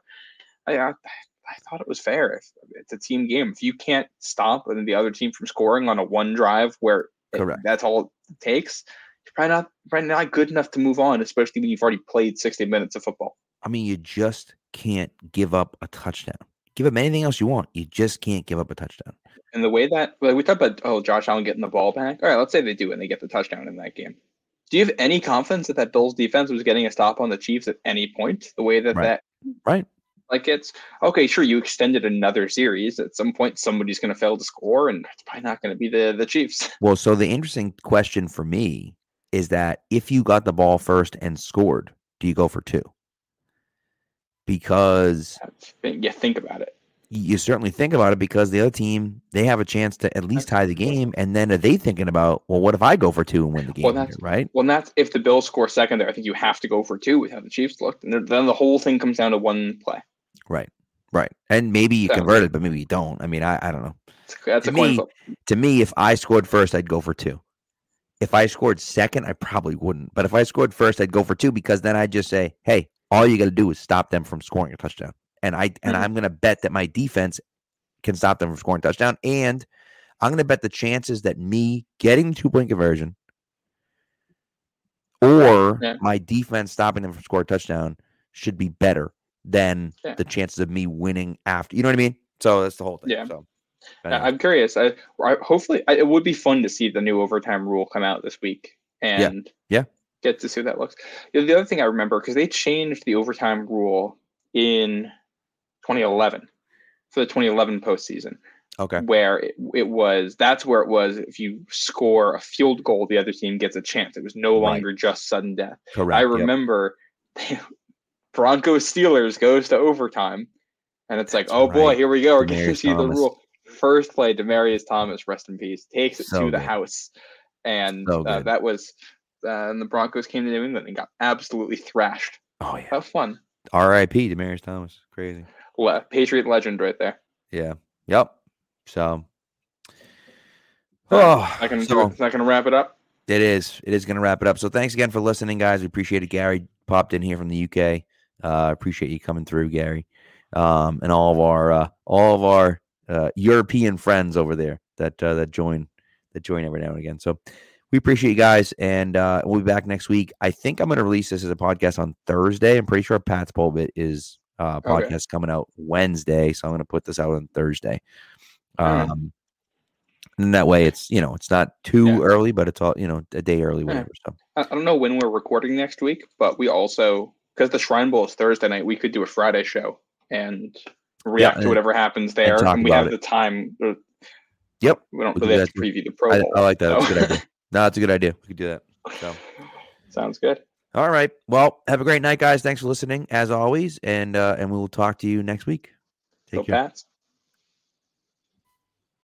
Speaker 3: I, I, I thought it was fair. If it's a team game, if you can't stop the other team from scoring on a one drive where it- that's all it takes, you're probably not probably not good enough to move on, especially when you've already played 60 minutes of football.
Speaker 2: I mean, you just can't give up a touchdown. Give up anything else you want. You just can't give up a touchdown.
Speaker 3: And the way that like we talked about, oh, Josh Allen getting the ball back. All right, let's say they do and they get the touchdown in that game. Do you have any confidence that that Bills defense was getting a stop on the Chiefs at any point? The way that
Speaker 2: Right.
Speaker 3: that
Speaker 2: Right.
Speaker 3: like it's okay, sure, you extended another series. At some point, somebody's going to fail to score, and it's probably not going to be the the Chiefs.
Speaker 2: Well, so the interesting question for me is that if you got the ball first and scored, do you go for two? Because
Speaker 3: yeah, think about it.
Speaker 2: you certainly think about it because the other team they have a chance to at least tie the game, and then are they thinking about well, what if I go for two and win the game?
Speaker 3: Well,
Speaker 2: here,
Speaker 3: that's-
Speaker 2: right?
Speaker 3: Well, and that's if the Bills score second there. I think you have to go for two with how the Chiefs looked, and then- the whole thing comes down to one play.
Speaker 2: Right, right. And maybe you
Speaker 3: So-
Speaker 2: convert it, but maybe you don't. I mean, I, I don't know.
Speaker 3: That's
Speaker 2: To me, to me, if I scored first, I'd go for two. If I scored second, I probably wouldn't. But if I scored first, I'd go for two because then I'd just say, "Hey, all you got to do is stop them from scoring a touchdown." And I and
Speaker 3: Mhm.
Speaker 2: I'm going to bet that my defense can stop them from scoring a touchdown, and I'm going to bet the chances that me getting the two point conversion or
Speaker 3: Yeah.
Speaker 2: my defense stopping them from scoring a touchdown should be better than
Speaker 3: Yeah.
Speaker 2: the chances of me winning after. You know what I mean? So that's the whole thing.
Speaker 3: Yeah.
Speaker 2: So anyway.
Speaker 3: I'm curious. I, I hopefully I, it would be fun to see the new overtime rule come out this week and
Speaker 2: Yeah.
Speaker 3: Get to see what that looks. The the other thing I remember because they changed the overtime rule in 2011 for the 2011 postseason,
Speaker 2: okay.
Speaker 3: where it, it was that's where it was. If you score a field goal, the other team gets a chance. It was no
Speaker 2: Right.
Speaker 3: longer just sudden death.
Speaker 2: Correct.
Speaker 3: I
Speaker 2: yep.
Speaker 3: remember Broncos Steelers goes to overtime, and it's like,
Speaker 2: That's
Speaker 3: oh boy, here we go. We're getting to see the rule. First play, Demaryius Thomas, rest in peace, takes it
Speaker 2: So
Speaker 3: to the house, and
Speaker 2: So
Speaker 3: uh, that was. Uh, and the Broncos came to New England and got absolutely thrashed.
Speaker 2: Oh yeah.
Speaker 3: Was fun.
Speaker 2: R.I.P. Demaryius Thomas. Crazy.
Speaker 3: Le- Patriot legend right there.
Speaker 2: Yeah. Yep. So. Oh,
Speaker 3: I can
Speaker 2: so
Speaker 3: is that gonna wrap it up?
Speaker 2: it is. It is going to wrap it up. So thanks again for listening, guys. We appreciate it. Gary popped in here from the UK. Uh, appreciate you coming through, Gary, um, and all of our uh, all of our uh, European friends over there that uh, that join that join every now and again. So we appreciate you guys, and uh, we'll be back next week. I think I'm going to release this as a podcast on Thursday. I'm pretty sure Pat's Pulpit is uh,
Speaker 3: Okay.
Speaker 2: podcast coming out Wednesday, so I'm going to put this out on Thursday. Um, and that way, it's you know it's not too
Speaker 3: Yeah.
Speaker 2: early, but it's all you know a day early, whatever. So
Speaker 3: I, I don't know when we're recording next week, but we also because the Shrine Bowl is Thursday night, we could do a Friday show and react
Speaker 2: and-
Speaker 3: to whatever happens there,
Speaker 2: talk
Speaker 3: and we have
Speaker 2: it.
Speaker 3: the time. uh,
Speaker 2: Yep,
Speaker 3: We don't
Speaker 2: we can
Speaker 3: really
Speaker 2: do
Speaker 3: have to preview the Pro
Speaker 2: I,
Speaker 3: Bowl.
Speaker 2: I like that.
Speaker 3: So-
Speaker 2: good idea. No, that's a good idea. We could do that. So,
Speaker 3: Sounds good.
Speaker 2: all right. Well, have a great night, guys. Thanks for listening, as always, and uh, and we will talk to you next week. Take
Speaker 3: Go
Speaker 2: care.
Speaker 3: Pats.